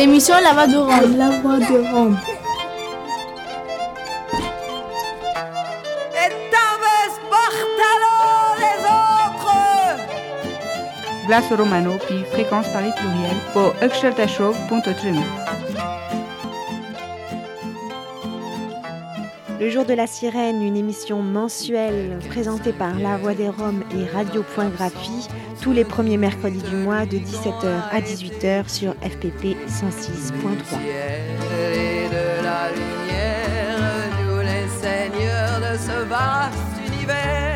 L'émission La Voix de Rome. La Voix de Rome. Glace Romano, puis fréquence Paris pluriel, pour Show.treno. Le jour de la sirène, une émission mensuelle présentée par La Voix des Roms et Radio.graphie tous les premiers mercredis du mois de 17h à 18h sur FPP 106.3. de la lumière, nous les seigneurs de ce vaste univers.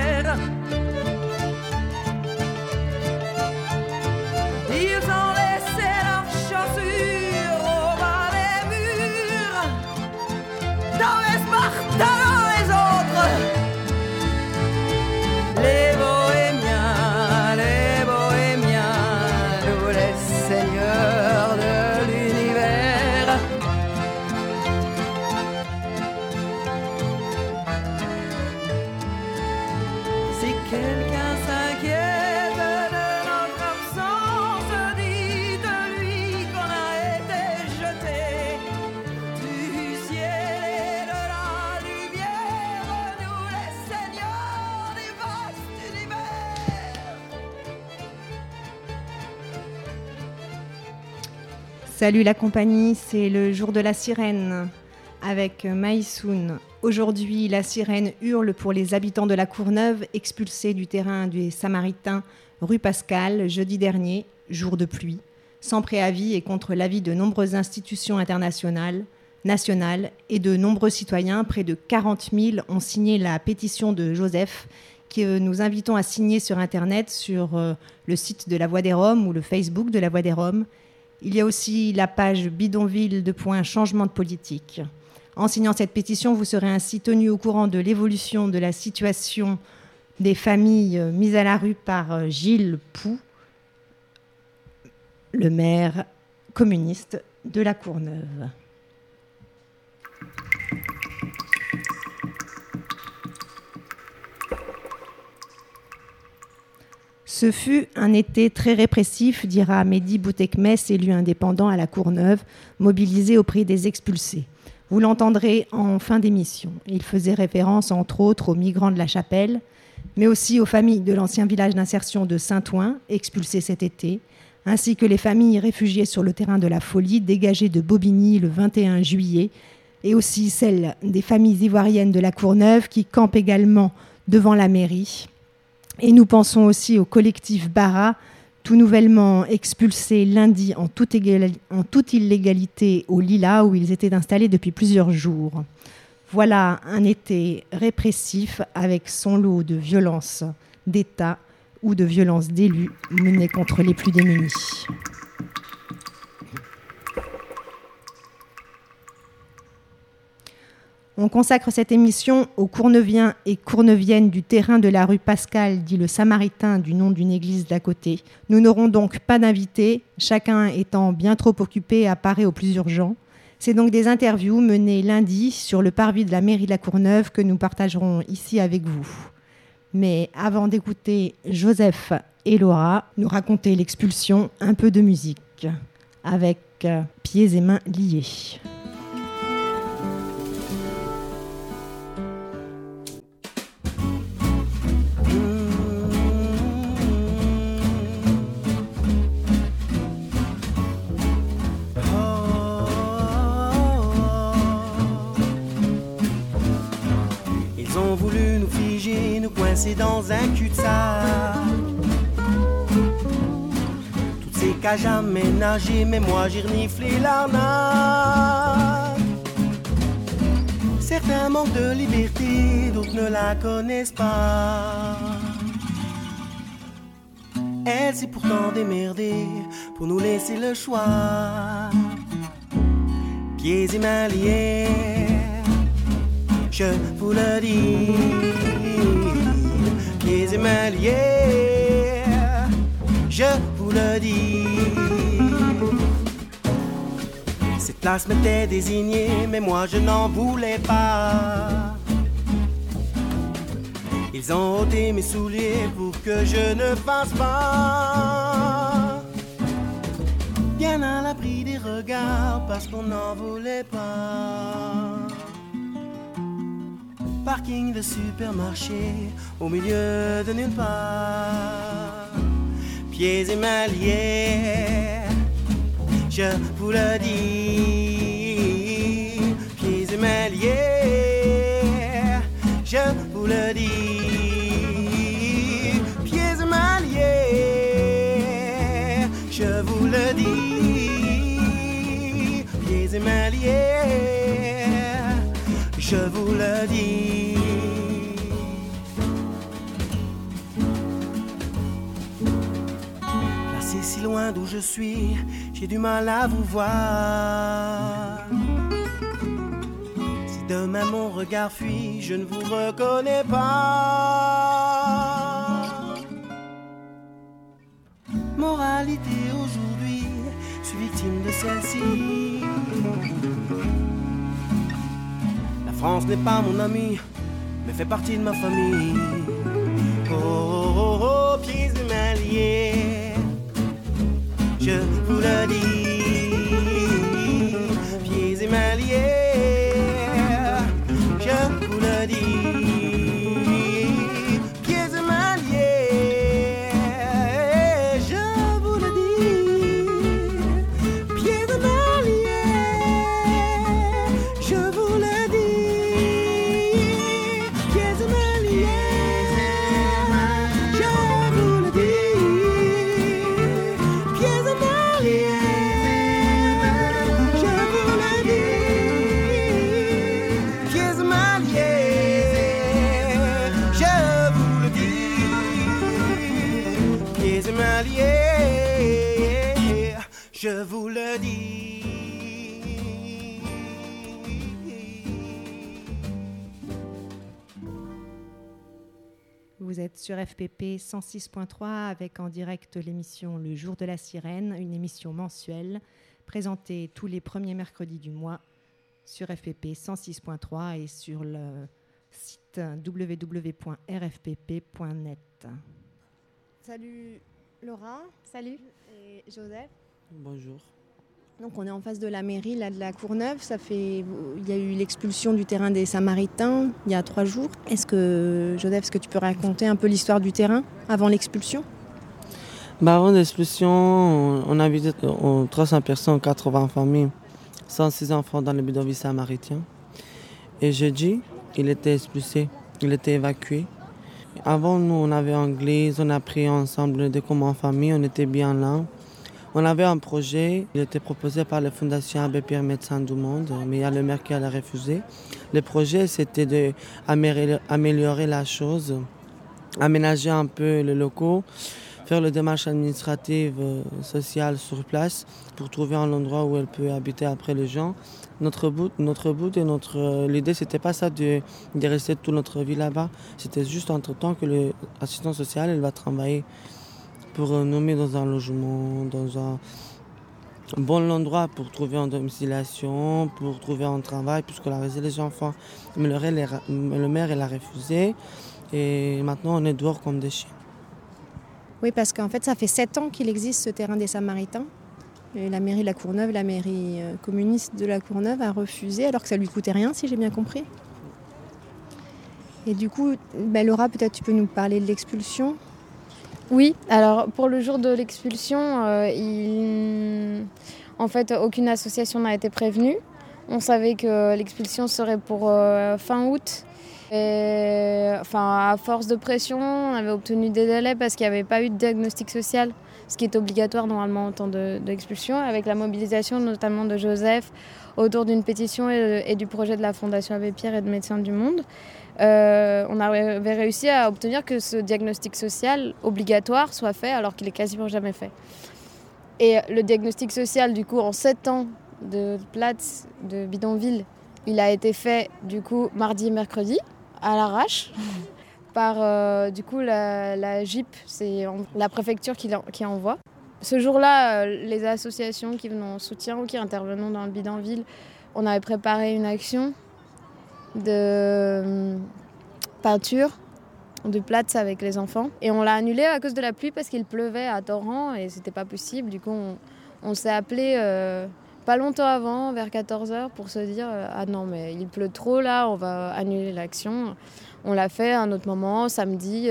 Salut la compagnie, c'est le jour de la sirène avec Maïsoun. Aujourd'hui, la sirène hurle pour les habitants de la Courneuve expulsés du terrain des Samaritains rue Pascal jeudi dernier, jour de pluie, sans préavis et contre l'avis de nombreuses institutions internationales, nationales et de nombreux citoyens. Près de 40 000 ont signé la pétition de Joseph que nous invitons à signer sur Internet sur euh, le site de la Voix des Roms ou le Facebook de la Voix des Roms. Il y a aussi la page bidonville de points changement de politique. En signant cette pétition, vous serez ainsi tenu au courant de l'évolution de la situation des familles mises à la rue par euh, Gilles Pou, le maire communiste de la Courneuve. Ce fut un été très répressif, dira Mehdi Boutekmes, élu indépendant à la Courneuve, mobilisé auprès des expulsés. Vous l'entendrez en fin d'émission. Il faisait référence entre autres aux migrants de la Chapelle, mais aussi aux familles de l'ancien village d'insertion de Saint-Ouen, expulsées cet été, ainsi que les familles réfugiées sur le terrain de la Folie, dégagées de Bobigny le 21 juillet, et aussi celles des familles ivoiriennes de la Courneuve qui campent également devant la mairie. Et nous pensons aussi au collectif Bara, tout nouvellement expulsé lundi en toute, illégalité au Lila, où ils étaient installés depuis plusieurs jours. Voilà un été répressif avec son lot de violences d'État ou de violences d'élus menées contre les plus démunis. On consacre cette émission aux Courneviens et Courneviennes du terrain de la rue Pascal, dit le Samaritain du nom d'une église d'à côté. Nous n'aurons donc pas d'invités, chacun étant bien trop occupé à parer au plus urgent. C'est donc des interviews menées lundi sur le parvis de la mairie de la Courneuve que nous partagerons ici avec vous. Mais avant d'écouter Joseph et Laura nous raconter l'expulsion, un peu de musique avec pieds et mains liés. Cages aménagées, mais moi j'ai reniflé l'arnaque. Certains manquent de liberté, d'autres ne la connaissent pas. Elle s'est pourtant démerdée pour nous laisser le choix. Pieds et mains liés, je vous le dis. Pieds et mains liés, Cette place m'était désignée, mais moi je n'en voulais pas. Ils ont ôté mes souliers pour que je ne fasse pas. Bien à l'abri des regards parce qu'on n'en voulait pas. Parking de supermarché au milieu de nulle part. Pieds émaillés, je vous le dis. Pieds émaillés, je vous le dis. Pieds émaillés, je vous le dis. Pieds émaillés, je vous le dis. Si loin d'où je suis, j'ai du mal à vous voir. Si demain mon regard fuit, je ne vous reconnais pas. Moralité aujourd'hui, je suis victime de celle-ci. La France n'est pas mon ami, mais fait partie de ma famille. Oh, oh, oh, oh, pieds émaillés, je vous le dis. Sur FPP 106.3 avec en direct l'émission Le Jour de la Sirène, une émission mensuelle présentée tous les premiers mercredis du mois sur FPP 106.3 et sur le site www.rfpp.net. Salut Laura. Salut. Et Joseph. Bonjour. Donc on est en face de la mairie là, de la Courneuve. Ça fait, il y a eu l'expulsion du terrain des Samaritains il y a trois jours. Est-ce que Joseph, est-ce que tu peux raconter un peu l'histoire du terrain avant l'expulsion? Bah, avant l'expulsion, on, on habitait on, 300 personnes, 80 familles, 106 enfants dans le bidonville samaritain. Et jeudi, il était expulsé, il était évacué. Avant, nous, on avait anglais, on a pris ensemble des communs en famille, on était bien là. On avait un projet, il était proposé par la Fondation Abbé Pierre Médecin du Monde, mais il y a le maire qui a refusé. Le projet, c'était d'améliorer la chose, aménager un peu les locaux, faire les démarches administratives, euh, sociales sur place pour trouver un endroit où elle peut habiter après les gens. Notre but, notre but et notre euh, l'idée, c'était pas ça de, de rester toute notre vie là-bas. C'était juste entre temps que l'assistant social, elle va travailler pour euh, nous mettre dans un logement, dans un bon endroit pour trouver une domiciliation, pour trouver un travail, a resté les enfants. Mais le, le maire, il a refusé. Et maintenant, on est dehors comme des chiens. Oui, parce qu'en fait, ça fait sept ans qu'il existe ce terrain des Samaritains. Et la mairie de la Courneuve, la mairie euh, communiste de la Courneuve a refusé, alors que ça lui coûtait rien, si j'ai bien compris. Et du coup, ben Laura, peut-être tu peux nous parler de l'expulsion Oui, alors pour le jour de l'expulsion, euh, en fait, aucune association n'a été prévenue. On savait que l'expulsion serait pour euh, fin août. Et, à force de pression, on avait obtenu des délais parce qu'il n'y avait pas eu de diagnostic social, ce qui est obligatoire normalement en temps d'expulsion, avec la mobilisation notamment de Joseph autour d'une pétition et, et, du projet de la Fondation Abbé Pierre et de Médecins du Monde. Euh, on avait réussi à obtenir que ce diagnostic social obligatoire soit fait alors qu'il est quasiment jamais fait. Et le diagnostic social, du coup, en 7 ans de Platz, de bidonville, il a été fait du coup mardi et mercredi à l'arrache par euh, du coup la, la JIP, c'est la préfecture qui, qui envoie. Ce jour-là, euh, les associations qui venaient en soutien ou qui intervenaient dans le bidonville, on avait préparé une action de euh, peinture de Platz avec les enfants et on l'a annulé à cause de la pluie parce qu'il pleuvait à torrent et c'était pas possible. Du coup, on, s'est appelé euh, pas longtemps avant, vers 14h, pour se dire euh, Ah non, mais il pleut trop là, on va annuler l'action. On l'a fait à un autre moment, samedi.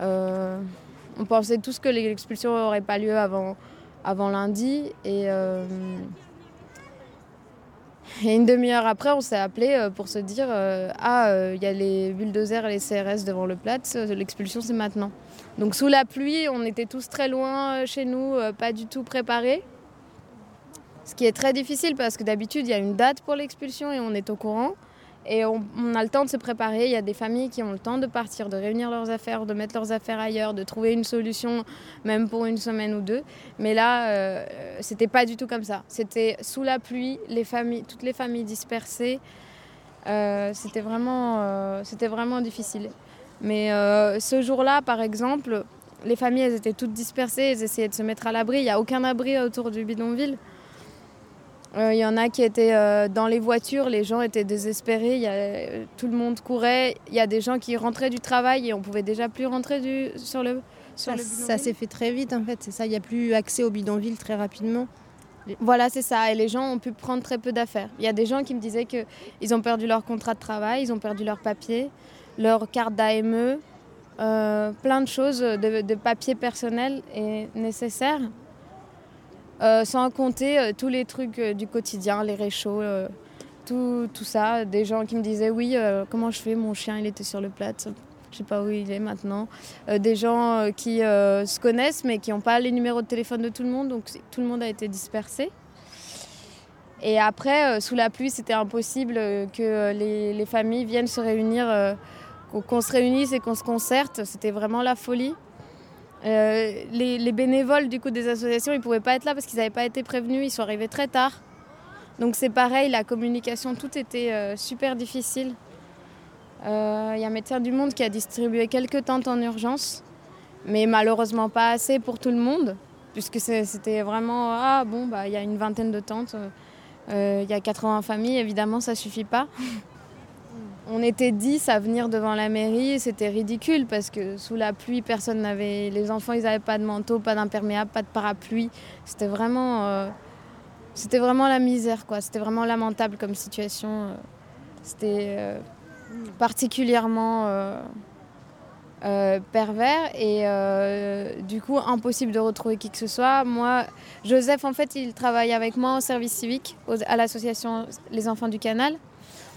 on pensait tous que l'expulsion n'aurait pas lieu avant, avant lundi. Et, et une demi-heure après, on s'est appelé euh, pour se dire euh, Ah, euh, il y a les bulldozers et les CRS devant le plat, l'expulsion c'est maintenant. Donc sous la pluie, on était tous très loin chez nous, pas du tout préparés. Ce qui est très difficile parce que d'habitude, il y a une date pour l'expulsion et on est au courant. Et on, a le temps de se préparer. Il y a des familles qui ont le temps de partir, de réunir leurs affaires, de mettre leurs affaires ailleurs, de trouver une solution, même pour une semaine ou deux. Mais là, euh, c'était pas du tout comme ça. C'était sous la pluie, toutes les familles dispersées. Euh, c'était vraiment, euh, c'était vraiment difficile. Mais euh, ce jour-là, par exemple, les familles, étaient toutes dispersées, elles essayaient de se mettre à l'abri. Il n'y a aucun abri autour du bidonville. Euh, Il y en a qui étaient euh, dans les voitures, les gens étaient désespérés, il y a- euh, tout le monde courait. Il y a des gens qui rentraient du travail et on pouvait déjà plus rentrer du, sur le, sur Ça, le ça bidonville. s'est fait très vite en fait, c'est ça. Il n'y a plus accès au bidonville très rapidement. Voilà, c'est ça. Et les gens ont pu prendre très peu d'affaires. Il y a des gens qui me disaient qu'ils ont perdu leur contrat de travail, ils ont perdu leur papier, leur carte d'AME, euh, plein de choses, de, de papiers personnels et nécessaires. Euh, sans compter euh, tous les trucs euh, du quotidien, les réchauds, tout, tout ça. Des gens qui me disaient Oui, comment je fais Mon chien, il était sur le plat. Je sais pas où il est maintenant. Des gens qui se connaissent mais qui n'ont pas les numéros de téléphone de tout le monde, donc tout le monde a été dispersé. Et après, sous la pluie, c'était impossible que les, les familles viennent se réunir, qu'on se réunisse et qu'on se concerte. C'était vraiment la folie. Euh, les, les bénévoles du coup des associations, ils pouvaient pas être là parce qu'ils n'avaient pas été prévenus. Ils sont arrivés très tard. Donc c'est pareil, la communication, tout était euh, super difficile. Euh, Il y a Médecins du Monde qui a distribué quelques tentes en urgence, mais malheureusement pas assez pour tout le monde, puisque c'était vraiment ah bon bah il y a une vingtaine de tentes, euh, euh, il y a 80 familles, évidemment ça suffit pas. On était 10 à venir devant la mairie, c'était ridicule parce que sous la pluie, personne n'avait. Les enfants, ils n'avaient pas de manteau, pas d'imperméable, pas de parapluie. C'était vraiment, euh, la misère, quoi. C'était vraiment lamentable comme situation. euh. C'était euh, particulièrement pervers et du coup impossible de retrouver qui que ce soit. Moi, Joseph, en fait, il travaille avec moi au service civique à l'association Les Enfants du Canal.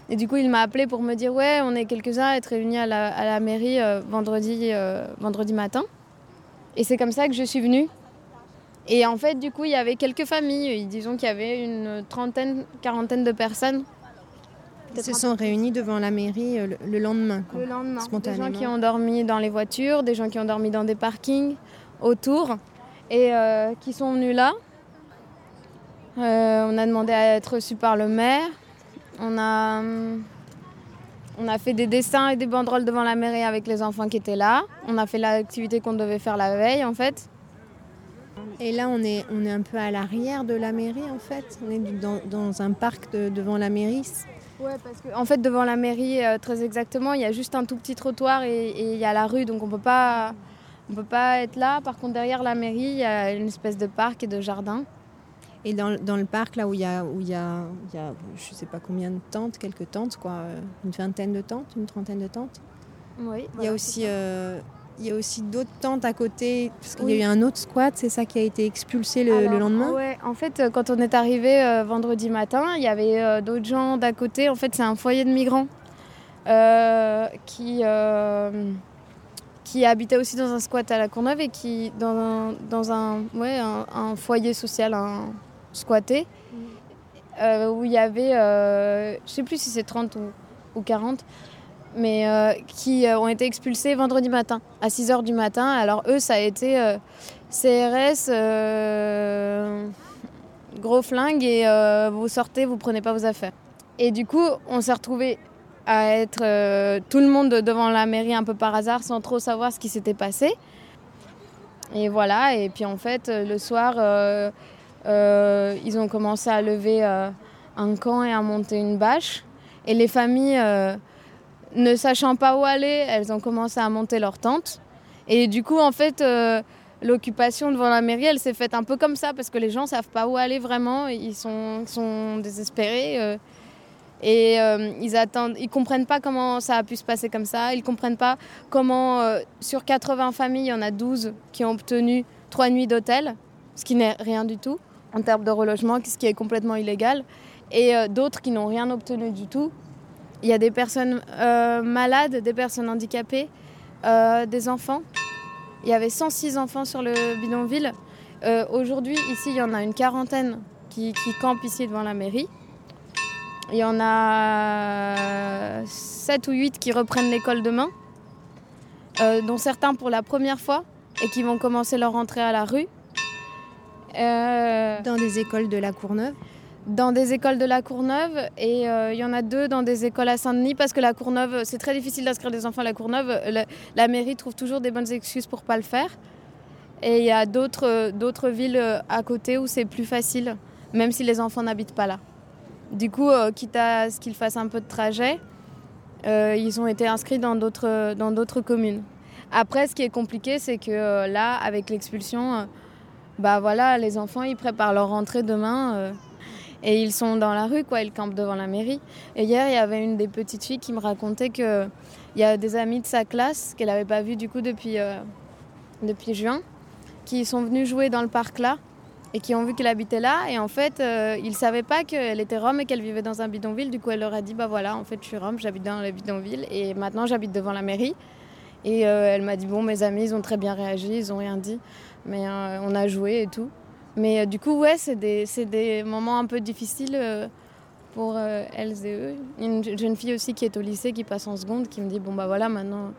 Et du coup, il m'a appelé pour me dire Ouais, on est quelques-uns à être réunis à la, à la mairie euh, vendredi, euh, vendredi matin. Et c'est comme ça que je suis venue. Et en fait, du coup, il y avait quelques familles. Disons qu'il y avait une trentaine, quarantaine de personnes. Ils se sont réunis devant la mairie euh, le, le lendemain. quoi. Le lendemain. Des Spontanément. gens qui ont dormi dans les voitures, des gens qui ont dormi dans des parkings autour et qui sont venus là. On a demandé à être reçus par le maire. On a, on a fait des dessins et des banderoles devant la mairie avec les enfants qui étaient là. On a fait l'activité qu'on devait faire la veille en fait. Et là, on est, on est un peu à l'arrière de la mairie en fait. On est dans, dans un parc de- devant la mairie. Ouais, parce que en fait devant la mairie, euh, très exactement, il y a juste un tout petit trottoir et et il y a la rue, donc on peut pas, on peut pas être là. Par contre derrière la mairie, il y a une espèce de parc et de jardin. Et dans, dans le parc, là où il y a, où il y a, il y a je sais pas combien de tentes, quelques tentes, quoi, euh, une vingtaine de tentes, une trentaine de tentes. Oui. Il y a aussi, euh, il y a aussi d'autres tentes à côté, parce qu'il Oui. y a eu un autre squat, c'est ça qui a été expulsé le, le lendemain? Ouais, en fait, quand on est arrivé euh, vendredi matin, il y avait euh, d'autres gens d'à côté. En fait, c'est un foyer de migrants qui, qui habitait aussi dans un squat à la Courneuve et qui, dans un, dans un, ouais, un, un foyer social un, squatté, euh, où il y avait, euh, je sais plus si c'est 30 ou, ou 40, mais euh, qui euh, ont été expulsés vendredi matin, à 6h du matin. Alors eux, ça a été CRS, gros flingue, et vous sortez, vous prenez pas vos affaires. Et du coup, on s'est retrouvés à être tout le monde devant la mairie un peu par hasard, sans trop savoir ce qui s'était passé. Et voilà, et puis en fait, le soir, euh, ils ont commencé à lever euh, un camp et à monter une bâche. Et les familles, euh, ne sachant pas où aller, elles ont commencé à monter leur tente. Et du coup, en fait, l'occupation devant la mairie, elle s'est faite un peu comme ça parce que les gens savent pas où aller vraiment, ils sont, désespérés et ils attendent, ils comprennent pas comment ça a pu se passer comme ça, ils comprennent pas comment sur 80 familles, il y en a 12 qui ont obtenu trois nuits d'hôtel, ce qui n'est rien du tout en termes de relogement, ce qui est complètement illégal, et euh, d'autres qui n'ont rien obtenu du tout. Il y a des personnes euh, malades, des personnes handicapées, euh, des enfants. Il y avait 106 enfants sur le bidonville. Aujourd'hui, ici, il y en a une quarantaine qui, campent ici devant la mairie. Il y en a 7 ou 8 qui reprennent l'école demain, dont certains pour la première fois et qui vont commencer leur entrée à la rue. Euh, Dans des écoles de la Courneuve. dans des écoles de la Courneuve et euh, il y en a deux dans des écoles à Saint-Denis parce que la Courneuve, c'est très difficile d'inscrire des enfants à la Courneuve. La, la mairie trouve toujours des bonnes excuses pour pas le faire. Et il y a d'autres euh, d'autres villes euh, à côté où c'est plus facile, même si les enfants n'habitent pas là. Du coup, euh, quitte à ce qu'ils fassent un peu de trajet, ils ont été inscrits dans d'autres dans d'autres communes. Après, ce qui est compliqué, c'est que là, avec l'expulsion, bah voilà, les enfants, ils préparent leur rentrée demain. euh, et ils sont dans la rue, quoi, ils campent devant la mairie. Et hier, il y avait une des petites filles qui me racontait qu'il y a des amis de sa classe, qu'elle n'avait pas vu du coup depuis, euh, depuis juin, qui sont venus jouer dans le parc là et qui ont vu qu'elle habitait là. Et en fait, euh, ils ne savaient pas qu'elle était rome et qu'elle vivait dans un bidonville. Du coup, elle leur a dit, bah voilà, en fait, je suis rome, j'habite dans le bidonville et maintenant j'habite devant la mairie. Et elle m'a dit, bon, mes amis, ils ont très bien réagi, ils n'ont rien dit, mais euh, on a joué et tout. Mais euh, du coup, ouais, c'est des, des moments un peu difficiles euh, pour elles et eux. Une jeune fille aussi qui est au lycée, qui passe en seconde, qui me dit, bon, bah voilà, maintenant,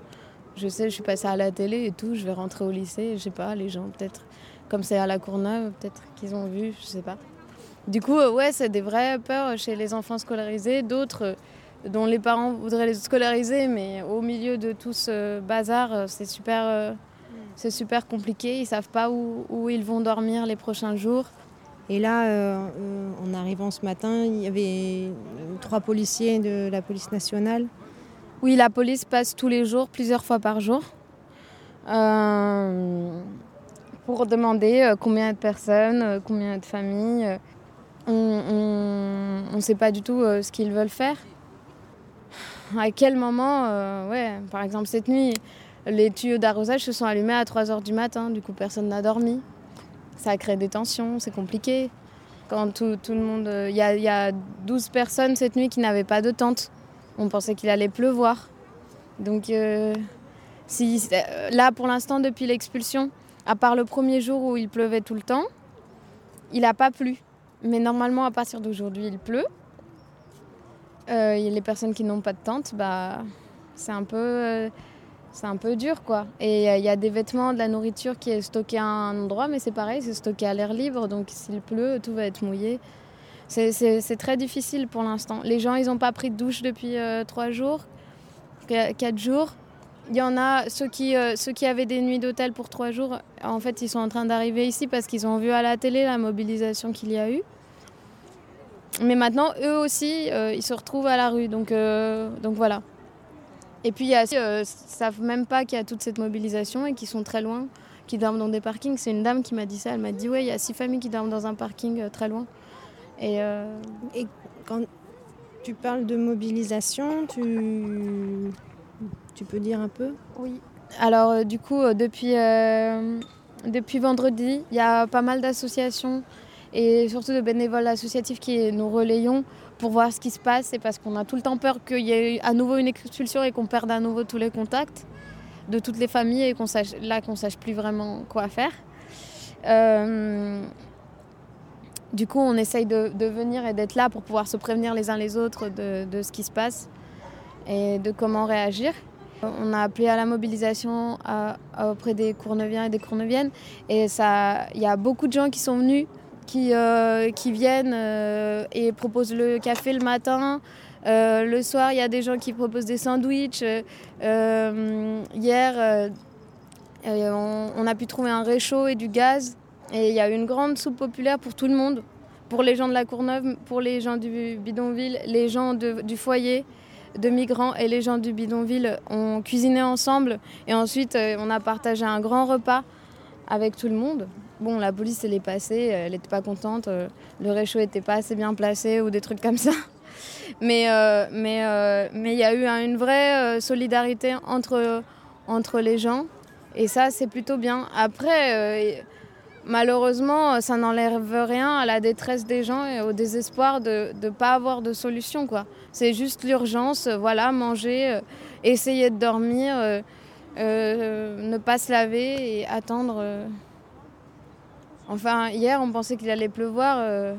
je sais, je suis passée à la télé et tout, je vais rentrer au lycée, je sais pas, les gens, peut-être, comme c'est à la Courneuve, peut-être qu'ils ont vu, je sais pas. Du coup, ouais, c'est des vraies peurs chez les enfants scolarisés, d'autres dont les parents voudraient les scolariser, mais au milieu de tout ce bazar, c'est super, c'est super compliqué. Ils savent pas où, où ils vont dormir les prochains jours. Et là, euh, euh, en arrivant ce matin, il y avait trois policiers de la police nationale. Oui, la police passe tous les jours, plusieurs fois par jour, euh, pour demander combien de personnes, combien de familles. On ne sait pas du tout ce qu'ils veulent faire. À quel moment, euh, ouais, par exemple cette nuit, les tuyaux d'arrosage se sont allumés à 3h du matin, du coup personne n'a dormi. Ça a créé des tensions, c'est compliqué. Quand tout, le monde... euh, Il y, a, y a 12 personnes cette nuit qui n'avaient pas de tente. On pensait qu'il allait pleuvoir. Donc euh, si, euh, là, pour l'instant, depuis l'expulsion, à part le premier jour où il pleuvait tout le temps, il n'a pas plu. Mais normalement, à partir d'aujourd'hui, il pleut. Les personnes qui n'ont pas de tente, bah, c'est un peu, c'est un peu dur, quoi. Et il y a des vêtements, de la nourriture qui est stockée à un endroit, mais c'est pareil, c'est stocké à l'air libre. Donc s'il pleut, tout va être mouillé. C'est- très difficile pour l'instant. Les gens, ils n'ont pas pris de douche depuis euh, trois jours, qu- quatre jours. Il y en a ceux qui, euh, ceux qui avaient des nuits d'hôtel pour trois jours. En fait, ils sont en train d'arriver ici parce qu'ils ont vu à la télé la mobilisation qu'il y a eu. Mais maintenant, eux aussi, euh, ils se retrouvent à la rue. Donc, euh, donc voilà. Et puis, il y a ceux euh, savent même pas qu'il y a toute cette mobilisation et qui sont très loin, qui dorment dans des parkings. C'est une dame qui m'a dit ça. Elle m'a dit, ouais, il y a six familles qui dorment dans un parking euh, très loin. Et euh, Et quand tu parles de mobilisation, tu, tu peux dire un peu? Oui. Alors euh, du coup, depuis, depuis vendredi, il y a pas mal d'associations et surtout de bénévoles associatifs qui nous relayons pour voir ce qui se passe. C'est parce qu'on a tout le temps peur qu'il y ait à nouveau une expulsion et qu'on perde à nouveau tous les contacts de toutes les familles et qu'on sache là qu'on sache plus vraiment quoi faire. Euh, du coup, on essaye de, venir et d'être là pour pouvoir se prévenir les uns les autres de, ce qui se passe et de comment réagir. On a appelé à la mobilisation auprès des Courneviens et des Courneviennes. Et il y a beaucoup de gens qui sont venus, qui, euh, qui viennent euh, et proposent le café le matin. Euh, le soir, il y a des gens qui proposent des sandwichs. Hier, on, a pu trouver un réchaud et du gaz. Et il y a une grande soupe populaire pour tout le monde. Pour les gens de la Courneuve, pour les gens du bidonville, les gens du foyer de migrants et les gens du bidonville ont cuisiné ensemble et ensuite on a partagé un grand repas avec tout le monde. Bon, la police, elle est passée, elle n'était pas contente, euh, le réchaud n'était pas assez bien placé ou des trucs comme ça. Mais euh, mais euh, mais il y a eu une vraie solidarité entre, entre les gens et ça, c'est plutôt bien. Après, malheureusement, ça n'enlève rien à la détresse des gens et au désespoir de ne pas avoir de solution. quoi. C'est juste l'urgence, voilà, manger, essayer de dormir, ne pas se laver et attendre. Enfin, hier, on pensait qu'il allait pleuvoir. euh,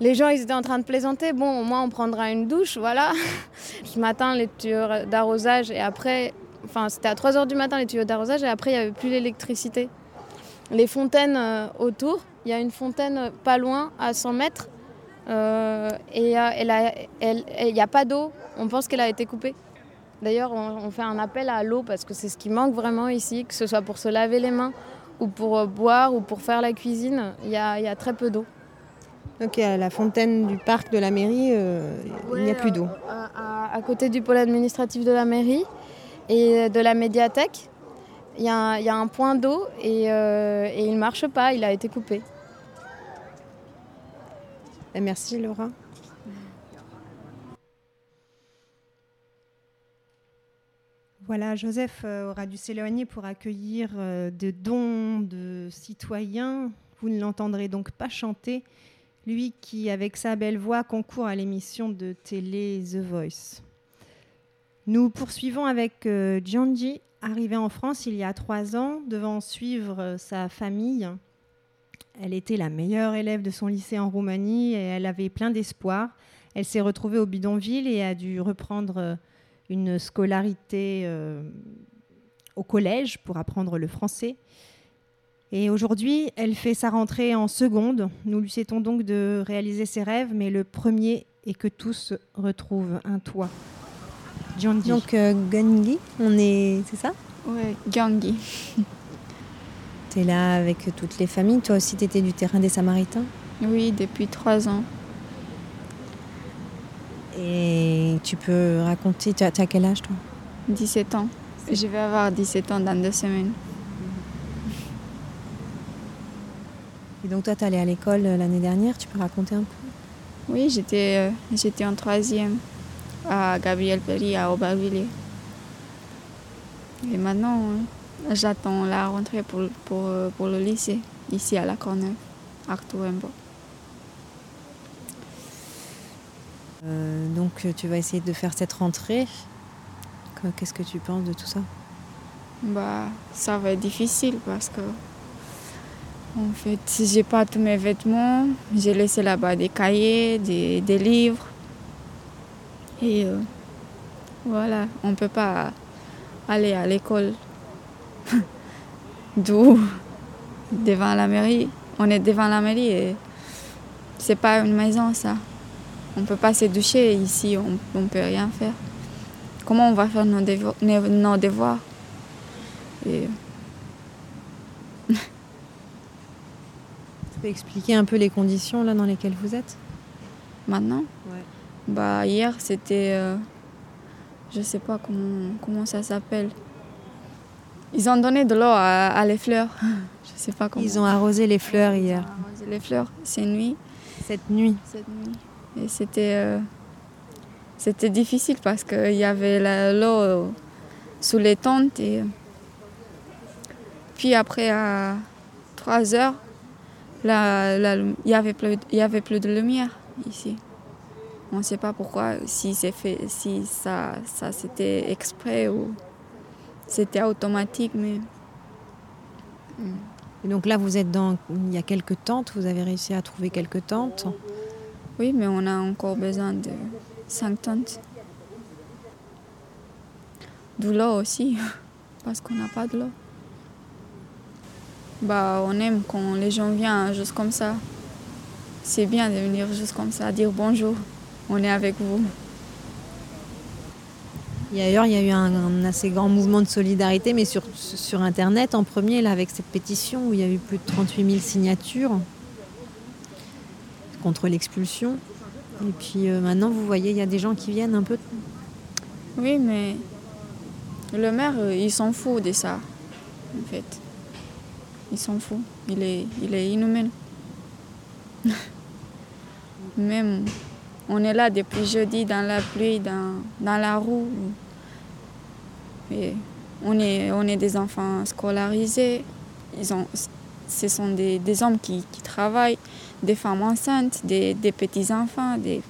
Les gens, ils étaient en train de plaisanter. Bon, au moins, on prendra une douche, voilà. Ce matin, les tuyaux d'arrosage. Et après, enfin, c'était à 3 h du matin, les tuyaux d'arrosage. Et après, il n'y avait plus l'électricité. Les fontaines euh, autour, il y a une fontaine euh, pas loin, à 100 mètres. et il n'y a pas d'eau. On pense qu'elle a été coupée. D'ailleurs, on fait un appel à l'eau parce que c'est ce qui manque vraiment ici, que ce soit pour se laver les mains ou pour euh, boire ou pour faire la cuisine. Il y a, il y a très peu d'eau. Donc à la fontaine du parc de la mairie, euh, il n'y a plus d'eau. À, à- à côté du pôle administratif de la mairie et de la médiathèque, il y a, un- il y a un point d'eau et, euh, et il ne marche pas, il a été coupé. Merci Laura. Voilà, Joseph euh, aura dû s'éloigner pour accueillir euh, des dons de citoyens. Vous ne l'entendrez donc pas chanter, lui qui, avec sa belle voix, concourt à l'émission de télé The Voice. Nous poursuivons avec euh, Gianji, arrivée en France il y a trois ans, devant suivre sa famille. Elle était la meilleure élève de son lycée en Roumanie et elle avait plein d'espoir. Elle s'est retrouvée au bidonville et a dû reprendre une scolarité euh, au collège pour apprendre le français. Et aujourd'hui, elle fait sa rentrée en seconde. Nous lui souhaitons donc de réaliser ses rêves, mais le premier est que tous retrouvent un toit. Donc euh, Gangi, on est, c'est ça? Ouais, Gyangi. Tu es là avec toutes les familles. Toi aussi, tu étais du terrain des Samaritains? Oui, depuis trois ans. Et tu peux raconter, tu as, quel âge toi? 17 ans. Je vais avoir 17 ans dans deux semaines. Et donc toi, tu es allé à l'école euh, l'année dernière. Tu peux raconter un peu? Oui, j'étais euh, j'étais en troisième à Gabriel Péry à Aubervilliers. Et maintenant, euh, j'attends la rentrée pour, pour, pour le lycée, ici à la Corneuve, Arthur Rimbaud. Euh, Donc euh, tu vas essayer de faire cette rentrée. Que- Qu'est-ce que tu penses de tout ça? Bah, ça va être difficile parce que, en fait, j'ai pas tous mes vêtements, j'ai laissé là-bas des cahiers, des, livres. Et euh, voilà, on peut pas aller à l'école d'où devant la mairie. On est devant la mairie et c'est pas une maison ça. On peut pas se doucher ici, on, on peut rien faire. Comment on va faire nos devo- nos- nos devoirs? Et Tu peux expliquer un peu les conditions là dans lesquelles vous êtes? Maintenant, Ouais. bah hier c'était, euh, je sais pas comment comment ça s'appelle. Ils ont donné de l'eau à, à les fleurs. Je sais pas comment. Ils ont arrosé les fleurs hier, arrosé les fleurs ces nuits, cette nuit. cette nuit. Et c'était euh, c'était difficile parce qu'il y avait l'eau euh, sous les tentes et puis après à 3 heures, il y avait plus y avait plus de lumière ici. On ne sait pas pourquoi, si c'est fait, si ça, ça c'était exprès ou c'était automatique, mais Et donc là, vous êtes dans. Il y a quelques tentes. Vous avez réussi à trouver quelques tentes. Oui, mais on a encore besoin de 5 tentes. De l'eau aussi, parce qu'on n'a pas de l'eau. Bah, on aime quand les gens viennent juste comme ça. C'est bien de venir juste comme ça, dire bonjour, on est avec vous. Et il y a eu un, un assez grand mouvement de solidarité, mais sur, sur Internet en premier, là, avec cette pétition où il y a eu plus de 38 000 signatures contre l'expulsion. Et puis euh, maintenant, vous voyez, il y a des gens qui viennent un peu. Oui, mais le maire, euh, il s'en fout de ça, en fait. il s'en fout. Il est, il est inhumain. Même, on est là depuis jeudi dans la pluie, dans, dans la roue. Et on est, on est des enfants scolarisés. Ils ont, ce sont des, des hommes qui, qui travaillent, des femmes enceintes, des, petits-enfants. Des...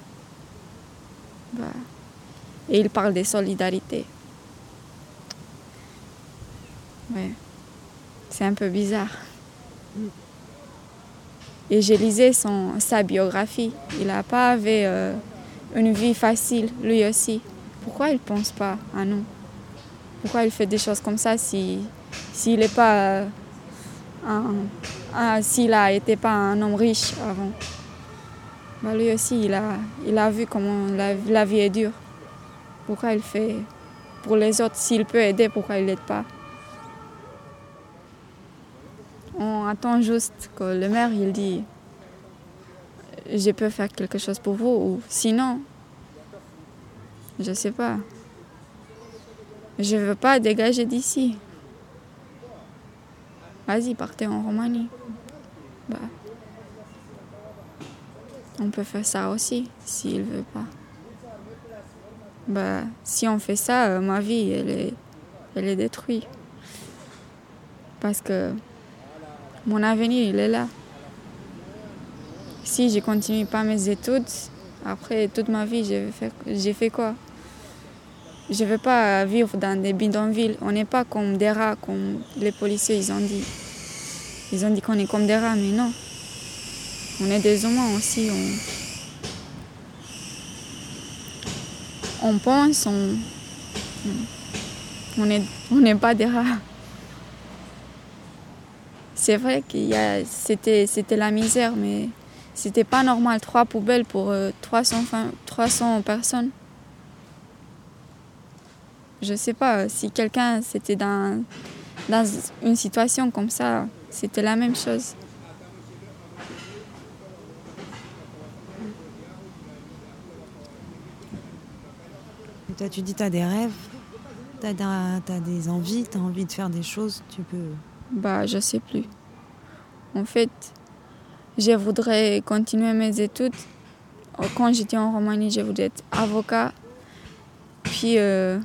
Et ils parlent de solidarité. Ouais. C'est un peu bizarre. Et j'ai lisé sa biographie. Il n'a pas eu une vie facile, lui aussi. Pourquoi il ne pense pas à nous? Pourquoi il fait des choses comme ça s'il si, n'est pas euh, un s'il n'était pas un homme riche avant. Bah, Lui aussi, il a, il a vu comment la, vie est dure. Pourquoi il fait pour les autres S'il peut aider, pourquoi il n'aide pas? On attend juste que le maire il dit je peux faire quelque chose pour vous ou sinon je sais pas. Je veux pas dégager d'ici vas-y partez en Roumanie. Bah, on peut faire ça aussi s'il veut pas. Bah si on fait ça euh, ma vie elle est elle est détruite. Parce que mon avenir, il est là. Si je continue pas mes études, après toute ma vie, j'ai fait, fait quoi? Je ne vais pas vivre dans des bidonvilles. On n'est pas comme des rats, comme les policiers, ils ont dit. Ils ont dit qu'on est comme des rats, mais non. On est des humains aussi. On, pense, on n'est pas des rats. C'est vrai que c'était, c'était la misère, mais c'était pas normal. Trois poubelles pour 300, euh, 300 personnes. Je sais pas, si quelqu'un c'était dans, dans une situation comme ça, c'était la même chose. toi, tu dis tu as des rêves, tu as, as, des envies, tu as envie de faire des choses, tu peux bah, je sais plus. En fait, je voudrais continuer mes études. Quand j'étais en Roumanie, je voulais être avocat. Puis, euh,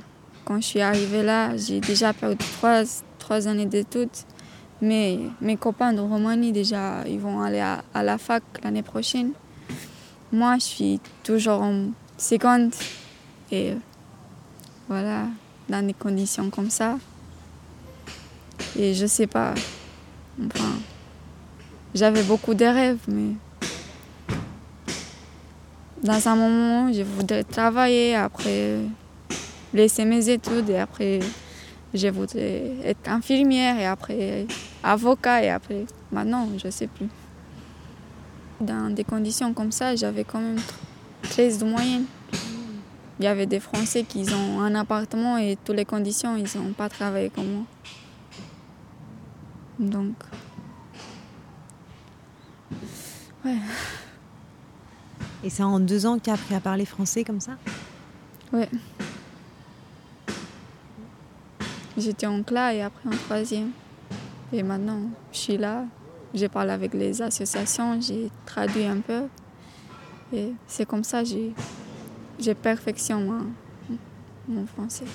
quand je suis arrivée là, j'ai déjà perdu trois, années d'études. Mais mes copains de Roumanie, déjà, ils vont aller à, à la fac l'année prochaine. Moi, je suis toujours en seconde. Et voilà, dans des conditions comme ça. Et je sais pas. Enfin, j'avais beaucoup de rêves, mais dans un moment, je voudrais travailler, après laisser mes études, et après, je voudrais être infirmière, et après, avocat, et après, maintenant, je sais plus. Dans des conditions comme ça, j'avais quand même 13 de moyenne. Il y avait des Français qui ont un appartement et toutes les conditions, ils n'ont pas travaillé comme moi. Donc. Ouais. Et c'est en deux ans que tu as appris à parler français comme ça? Ouais. J'étais en classe et après en troisième. Et maintenant, je suis là. J'ai parlé avec les associations, j'ai traduit un peu. Et c'est comme ça que j'ai perfectionné mon, mon français.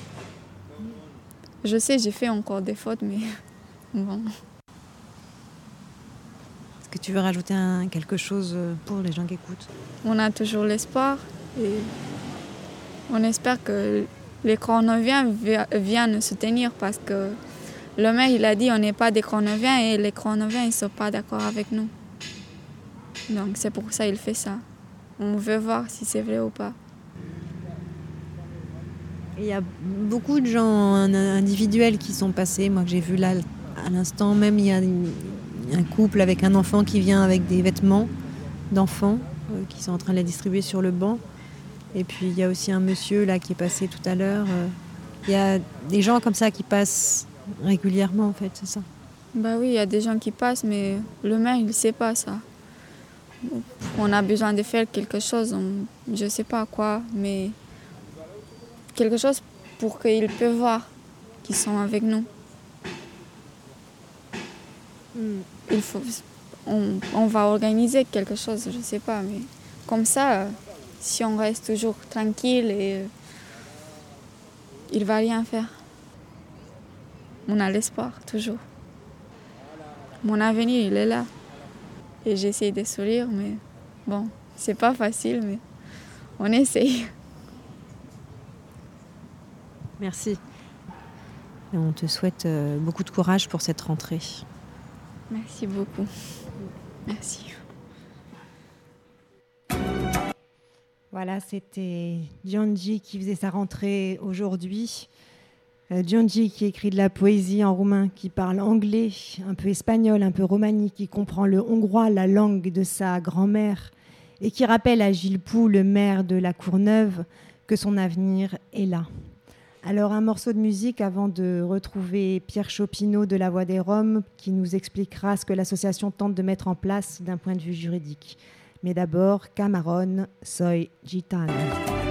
Je sais, j'ai fait encore des fautes, mais bon que tu veux rajouter un, quelque chose euh, pour les gens qui écoutent? On a toujours l'espoir et on espère que les chronoviens viennent soutenir parce que le maire il a dit on n'est pas des chronoviens et les chronoviens ils ne sont pas d'accord avec nous. Donc c'est pour ça qu'il fait ça. On veut voir si c'est vrai ou pas. Il y a beaucoup de gens individuels qui sont passés, moi que j'ai vu là à l'instant même, il y a un couple avec un enfant qui vient avec des vêtements d'enfants euh, qui sont en train de les distribuer sur le banc. Et puis il y a aussi un monsieur là qui est passé tout à l'heure. Euh. Il y a des gens comme ça qui passent régulièrement en fait, c'est ça Bah oui, il y a des gens qui passent, mais le maire il ne sait pas ça. On a besoin de faire quelque chose, je ne sais pas quoi, mais quelque chose pour qu'ils puissent voir qu'ils sont avec nous. Mm. Il faut, on, on va organiser quelque chose, je sais pas, mais comme ça, si on reste toujours tranquille et euh, il va rien faire. On a l'espoir toujours. Mon avenir, il est là. Et j'essaie de sourire, mais bon, c'est pas facile, mais on essaye. Merci. Et on te souhaite euh, beaucoup de courage pour cette rentrée. Merci beaucoup. Merci. Voilà, c'était Giangi qui faisait sa rentrée aujourd'hui. Euh, Giangi qui écrit de la poésie en roumain, qui parle anglais, un peu espagnol, un peu romani, qui comprend le hongrois, la langue de sa grand-mère, et qui rappelle à Gilles Pou, le maire de la Courneuve, que son avenir est là. Alors un morceau de musique avant de retrouver Pierre Chopineau de La Voix des Roms qui nous expliquera ce que l'association tente de mettre en place d'un point de vue juridique. Mais d'abord, Camarón, soy gitana.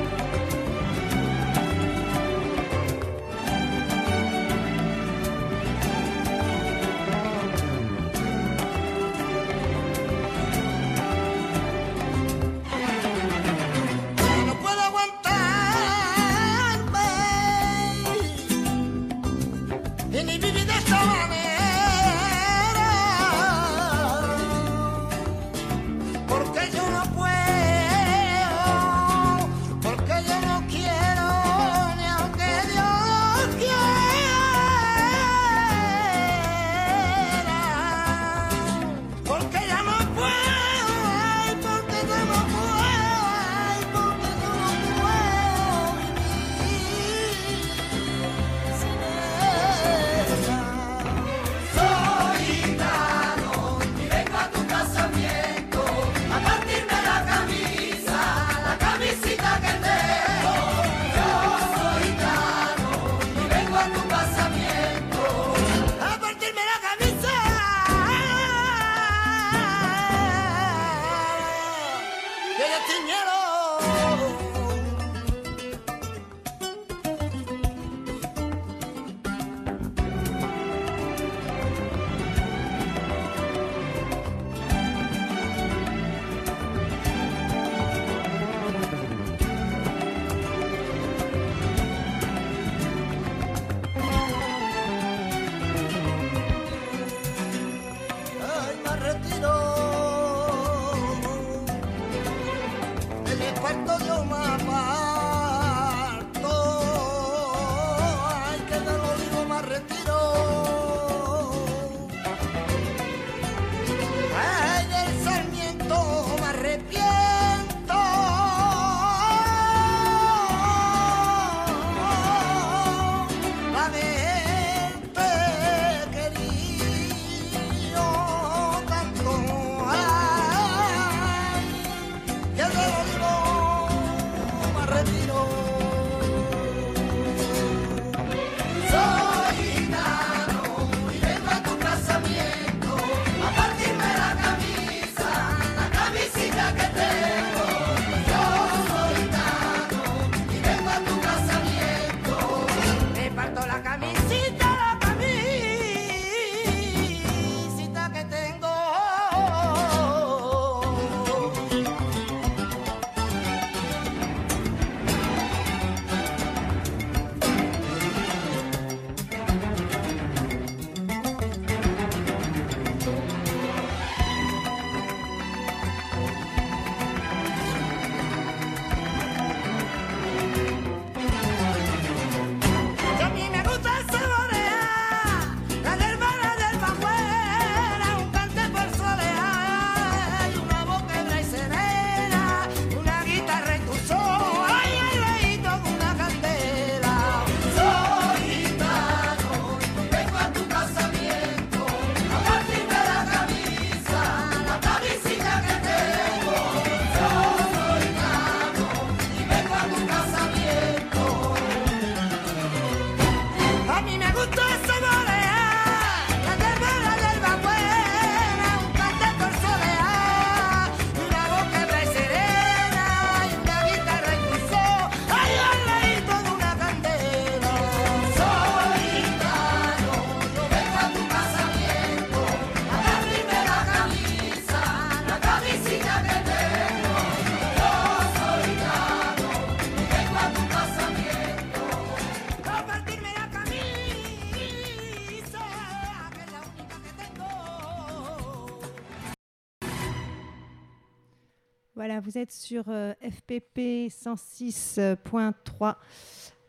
Vous êtes sur euh, FPP 106.3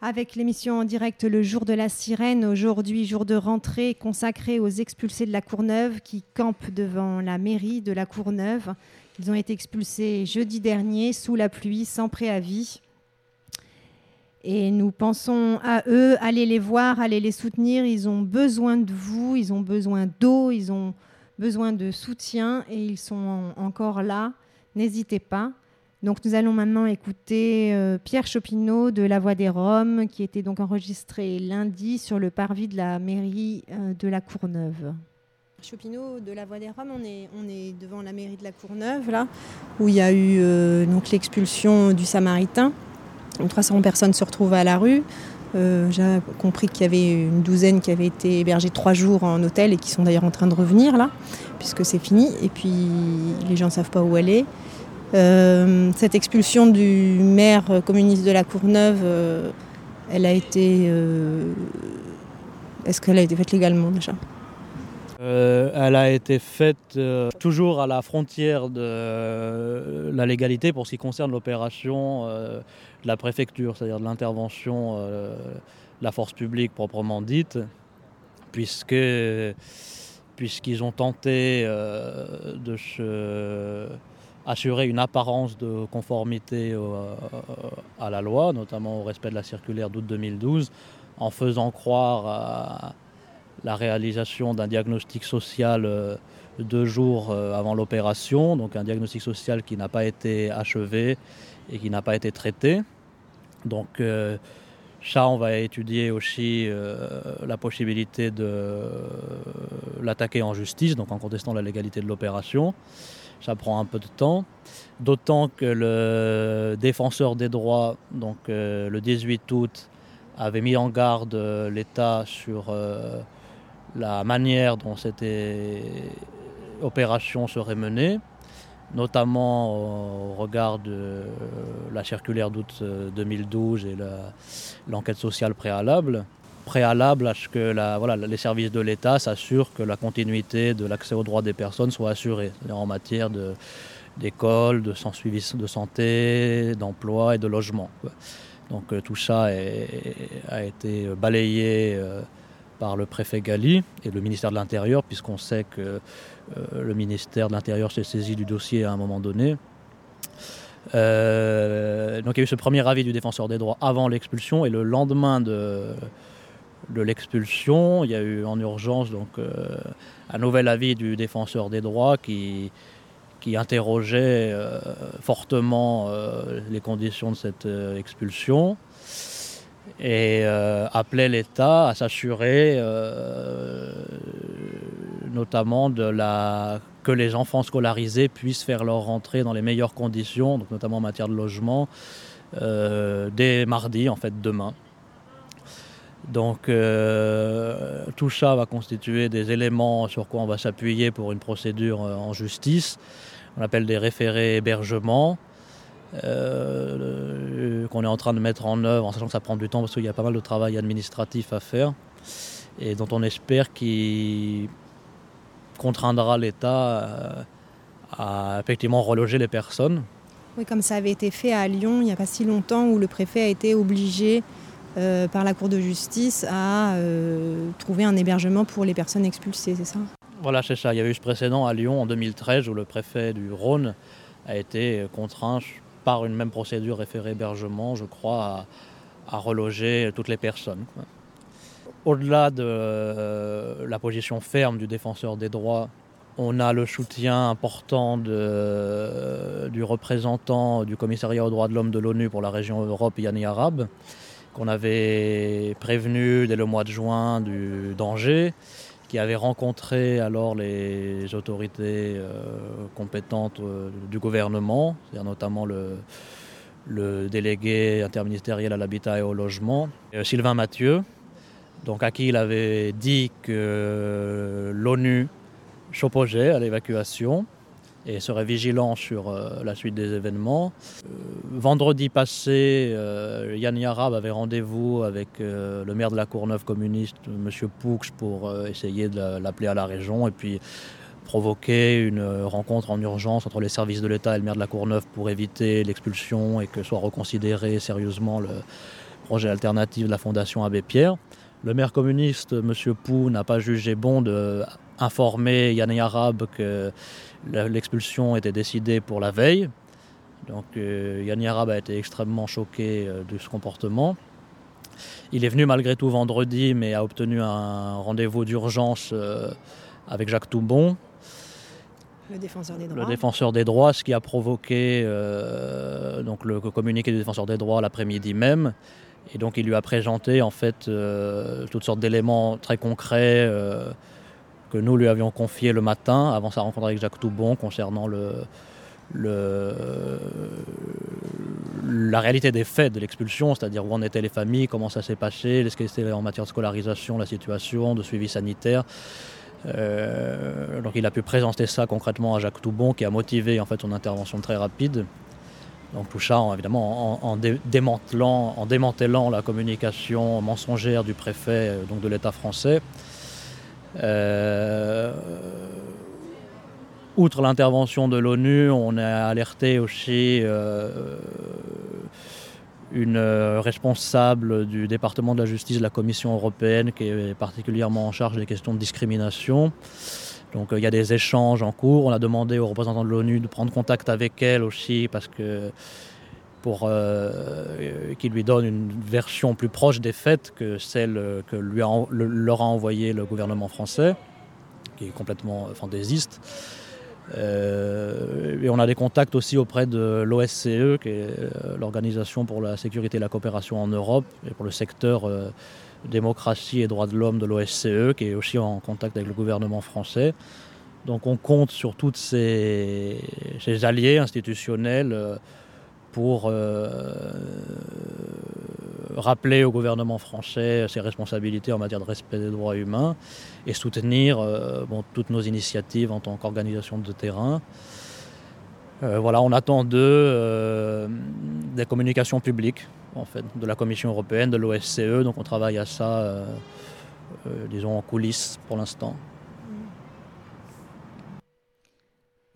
avec l'émission en direct Le jour de la sirène. Aujourd'hui, jour de rentrée consacré aux expulsés de la Courneuve qui campent devant la mairie de la Courneuve. Ils ont été expulsés jeudi dernier sous la pluie, sans préavis. Et nous pensons à eux, allez les voir, allez les soutenir. Ils ont besoin de vous, ils ont besoin d'eau, ils ont besoin de soutien et ils sont en- encore là. N'hésitez pas. Donc nous allons maintenant écouter euh, Pierre Chopineau de La Voix des Roms qui était donc enregistré lundi sur le parvis de la mairie euh, de la Courneuve. Chopineau de la Voix des Roms, on est, devant la mairie de la Courneuve, là, où il y a eu euh, l'expulsion du Samaritain. Donc, 300 personnes se retrouvent à la rue. Euh, J'ai compris qu'il y avait une douzaine qui avaient été hébergées trois jours en hôtel et qui sont d'ailleurs en train de revenir là, puisque c'est fini. Et puis les gens ne savent pas où aller. Euh, cette expulsion du maire communiste de la Courneuve, euh, elle a été. Est-ce qu'elle a été faite légalement déjà? Elle a été faite toujours à la frontière de la légalité pour ce qui concerne l'opération de la préfecture, c'est-à-dire de l'intervention euh, de la force publique proprement dite, puisque puisqu'ils ont tenté euh, de assurer une apparence de conformité au- à la loi, notamment au respect de la circulaire d'août 2012, en faisant croire à la réalisation d'un diagnostic social euh, deux jours euh, avant l'opération, donc un diagnostic social qui n'a pas été achevé et qui n'a pas été traité. Donc euh, ça, on va étudier aussi euh, la possibilité de euh, l'attaquer en justice, donc en contestant la légalité de l'opération. Ça prend un peu de temps, d'autant que le défenseur des droits, donc le 18 août, avait mis en garde l'État sur la manière dont cette opération serait menée, notamment au regard de euh, la circulaire d'août euh, 2012 et la- l'enquête sociale préalable, préalable à ce que les services de l'État s'assurent que la continuité de l'accès aux droits des personnes soit assurée, en matière d'école, de, suivi de santé, d'emploi et de logement. Donc euh, tout ça a été balayé euh, par le préfet Gali et le ministère de l'Intérieur, puisqu'on sait que euh, le ministère de l'Intérieur s'est saisi du dossier à un moment donné. Euh, donc il y a eu ce premier avis du défenseur des droits avant l'expulsion et le lendemain de, l'expulsion, il y a eu en urgence euh, un nouvel avis du défenseur des droits qui, interrogeait fortement les conditions de cette expulsion et euh, appelait l'État à s'assurer euh, notamment de la, que les enfants scolarisés puissent faire leur rentrée dans les meilleures conditions, donc notamment en matière de logement, euh, dès mardi, en fait demain. Donc euh, tout ça va constituer des éléments sur quoi on va s'appuyer pour une procédure en justice. On appelle des référés hébergement euh, qu'on est en train de mettre en œuvre, en sachant que ça prend du temps parce qu'il y a pas mal de travail administratif à faire et dont on espère qu'il contraindra l'État euh, à effectivement reloger les personnes. Oui, comme ça avait été fait à Lyon il n'y a pas si longtemps, où le préfet a été obligé euh, par la Cour de justice à euh, trouver un hébergement pour les personnes expulsées, c'est ça? Voilà, c'est ça. Il y a eu ce précédent à Lyon en 2013 où le préfet du Rhône a été contraint par une même procédure référé hébergement, je crois, à, reloger toutes les personnes. Au-delà de euh, la position ferme du défenseur des droits, on a le soutien important de- du représentant du commissariat aux droits de l'homme de l'ONU pour la région Europe, Yanni Arabe, qu'on avait prévenu dès le mois de juin du danger, qui avait rencontré alors les autorités euh, compétentes euh, du gouvernement, c'est-à-dire notamment le, délégué interministériel à l'habitat et au logement, euh, Sylvain Mathieu, donc à qui il avait dit que l'ONU s'opposait à l'évacuation et serait vigilant sur euh, la suite des événements. Euh, vendredi passé, euh, Yann Yarab avait rendez-vous avec le maire de la Courneuve communiste, M. Poux, pour essayer de la- l'appeler à la région. Et puis, provoqué une rencontre en urgence entre les services de l'État et le maire de la Courneuve pour éviter l'expulsion et que soit reconsidéré sérieusement le projet alternatif de la Fondation Abbé Pierre. Le maire communiste, M. Pou, n'a pas jugé bon d'informer Yann Arabe que l'expulsion était décidée pour la veille. Donc euh, Yann Arabe a été extrêmement choqué euh, de ce comportement. Il est venu malgré tout vendredi, mais a obtenu un rendez-vous d'urgence euh, avec Jacques Toubon, Le défenseur des le droits. défenseur des droits, ce qui a provoqué euh, donc le communiqué du défenseur des droits l'après-midi même. Et donc il lui a présenté en fait euh, toutes sortes d'éléments très concrets euh, que nous lui avions confiés le matin avant sa rencontre avec Jacques Toubon concernant la réalité des faits de l'expulsion, c'est-à-dire où en étaient les familles, comment ça s'est passé, ce c'était en matière de scolarisation, la situation, de suivi sanitaire. Euh, donc il a pu présenter ça concrètement à Jacques Toubon qui a motivé en fait son intervention très rapide. Donc tout ça en- évidemment en, en dé- démantelant, en démantelant la communication mensongère du préfet euh, donc de l'État français. Euh, outre l'intervention de l'ONU, on a alerté aussi euh, une responsable du département de la justice de la Commission européenne qui est particulièrement en charge des questions de discrimination. Donc euh, il y a des échanges en cours. On a demandé aux représentants de l'ONU de prendre contact avec elle aussi parce que pour euh, qu'il lui donne une version plus proche des faits que celle euh, que lui a le- leur a envoyé le gouvernement français, qui est complètement euh, fantaisiste. Euh, et on a des contacts aussi auprès de l'OSCE, qui est euh, l'Organisation pour la sécurité et la coopération en Europe, et pour le secteur euh, démocratie et droits de l'homme de l'OSCE, qui est aussi en contact avec le gouvernement français. Donc on compte sur tous ces, alliés institutionnels euh, pour euh, rappeler au gouvernement français ses responsabilités en matière de respect des droits humains et soutenir euh, toutes nos initiatives en tant qu'organisation de terrain. Euh, voilà, on attend d'eux des communications publiques, en fait, de la Commission européenne, de l'OSCE, donc on travaille à ça, disons, en coulisses pour l'instant.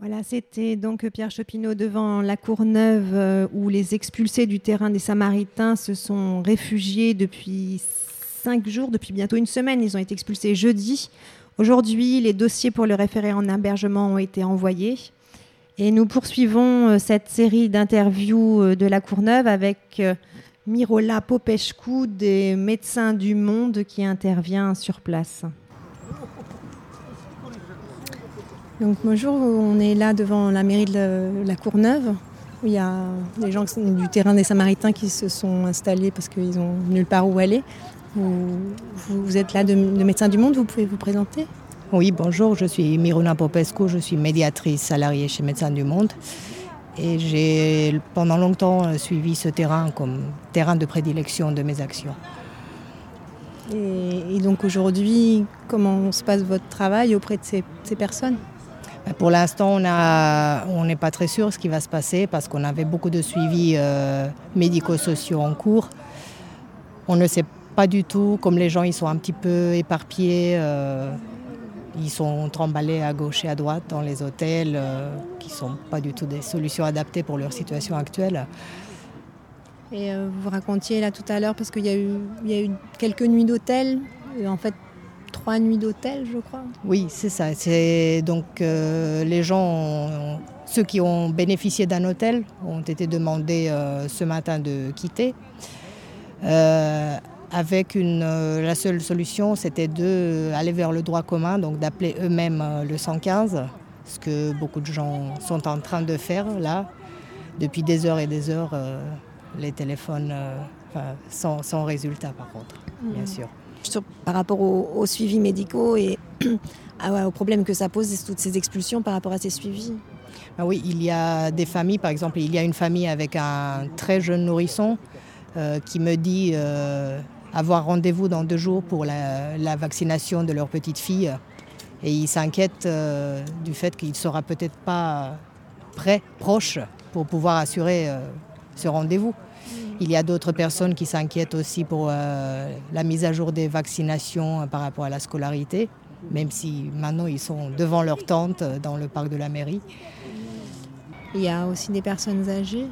Voilà, c'était donc Pierre Chopineau devant la Courneuve euh, où les expulsés du terrain des Samaritains se sont réfugiés depuis cinq jours, depuis bientôt une semaine. Ils ont été expulsés jeudi. Aujourd'hui, les dossiers pour le référé en hébergement ont été envoyés. Et nous poursuivons euh, cette série d'interviews euh, de la Courneuve avec Mirola Popescu des Médecins du Monde qui intervient sur place. Donc bonjour, on est là devant la mairie de la- Courneuve, où il y a des gens du terrain des Samaritains qui se sont installés parce qu'ils ont nulle part où aller. Vous, êtes là de, de Médecins du Monde, vous pouvez vous présenter? Oui, bonjour, je suis Miruna Popescu, je suis médiatrice salariée chez Médecins du Monde. Et j'ai pendant longtemps suivi ce terrain comme terrain de prédilection de mes actions. et, et donc aujourd'hui, comment se passe votre travail auprès de ces, ces personnes? Pour l'instant, on a- on n'est pas très sûr ce qui va se passer parce qu'on avait beaucoup de suivis euh, médico-sociaux en cours. On ne sait pas du tout, comme les gens ils sont un petit peu éparpillés, euh, ils sont tremballés à gauche et à droite dans les hôtels, euh, qui ne sont pas du tout des solutions adaptées pour leur situation actuelle. Et euh, vous racontiez là tout à l'heure, parce qu'il y, a eu- il y a eu quelques nuits d'hôtel, euh, en fait trois nuits d'hôtel je crois. Oui, c'est ça. C'est donc euh, les gens, ont- ceux qui ont bénéficié d'un hôtel, ont été demandés euh, ce matin de quitter. Euh, avec une, la seule solution, c'était d'aller vers le droit commun, donc d'appeler eux-mêmes le 115, ce que beaucoup de gens sont en train de faire là, depuis des heures et des heures, les téléphones, enfin, sans, sans résultat par contre, bien Mhm. sûr. Sur- par rapport aux, suivis médicaux et ah aux problèmes que ça pose, toutes ces expulsions par rapport à ces suivis. Ah oui, il y a des familles, par exemple, il y a une famille avec un très jeune nourrisson euh, qui me dit euh, avoir rendez-vous dans deux jours pour la, vaccination de leur petite fille. Et il s'inquiète euh, du fait qu'il ne sera peut-être pas prêt, proche, pour pouvoir assurer ce rendez-vous. Il y a d'autres personnes qui s'inquiètent aussi pour euh, la mise à jour des vaccinations euh, par rapport à la scolarité. même si maintenant ils sont devant leur tente euh, dans le parc de la mairie. Il y a aussi des personnes âgées?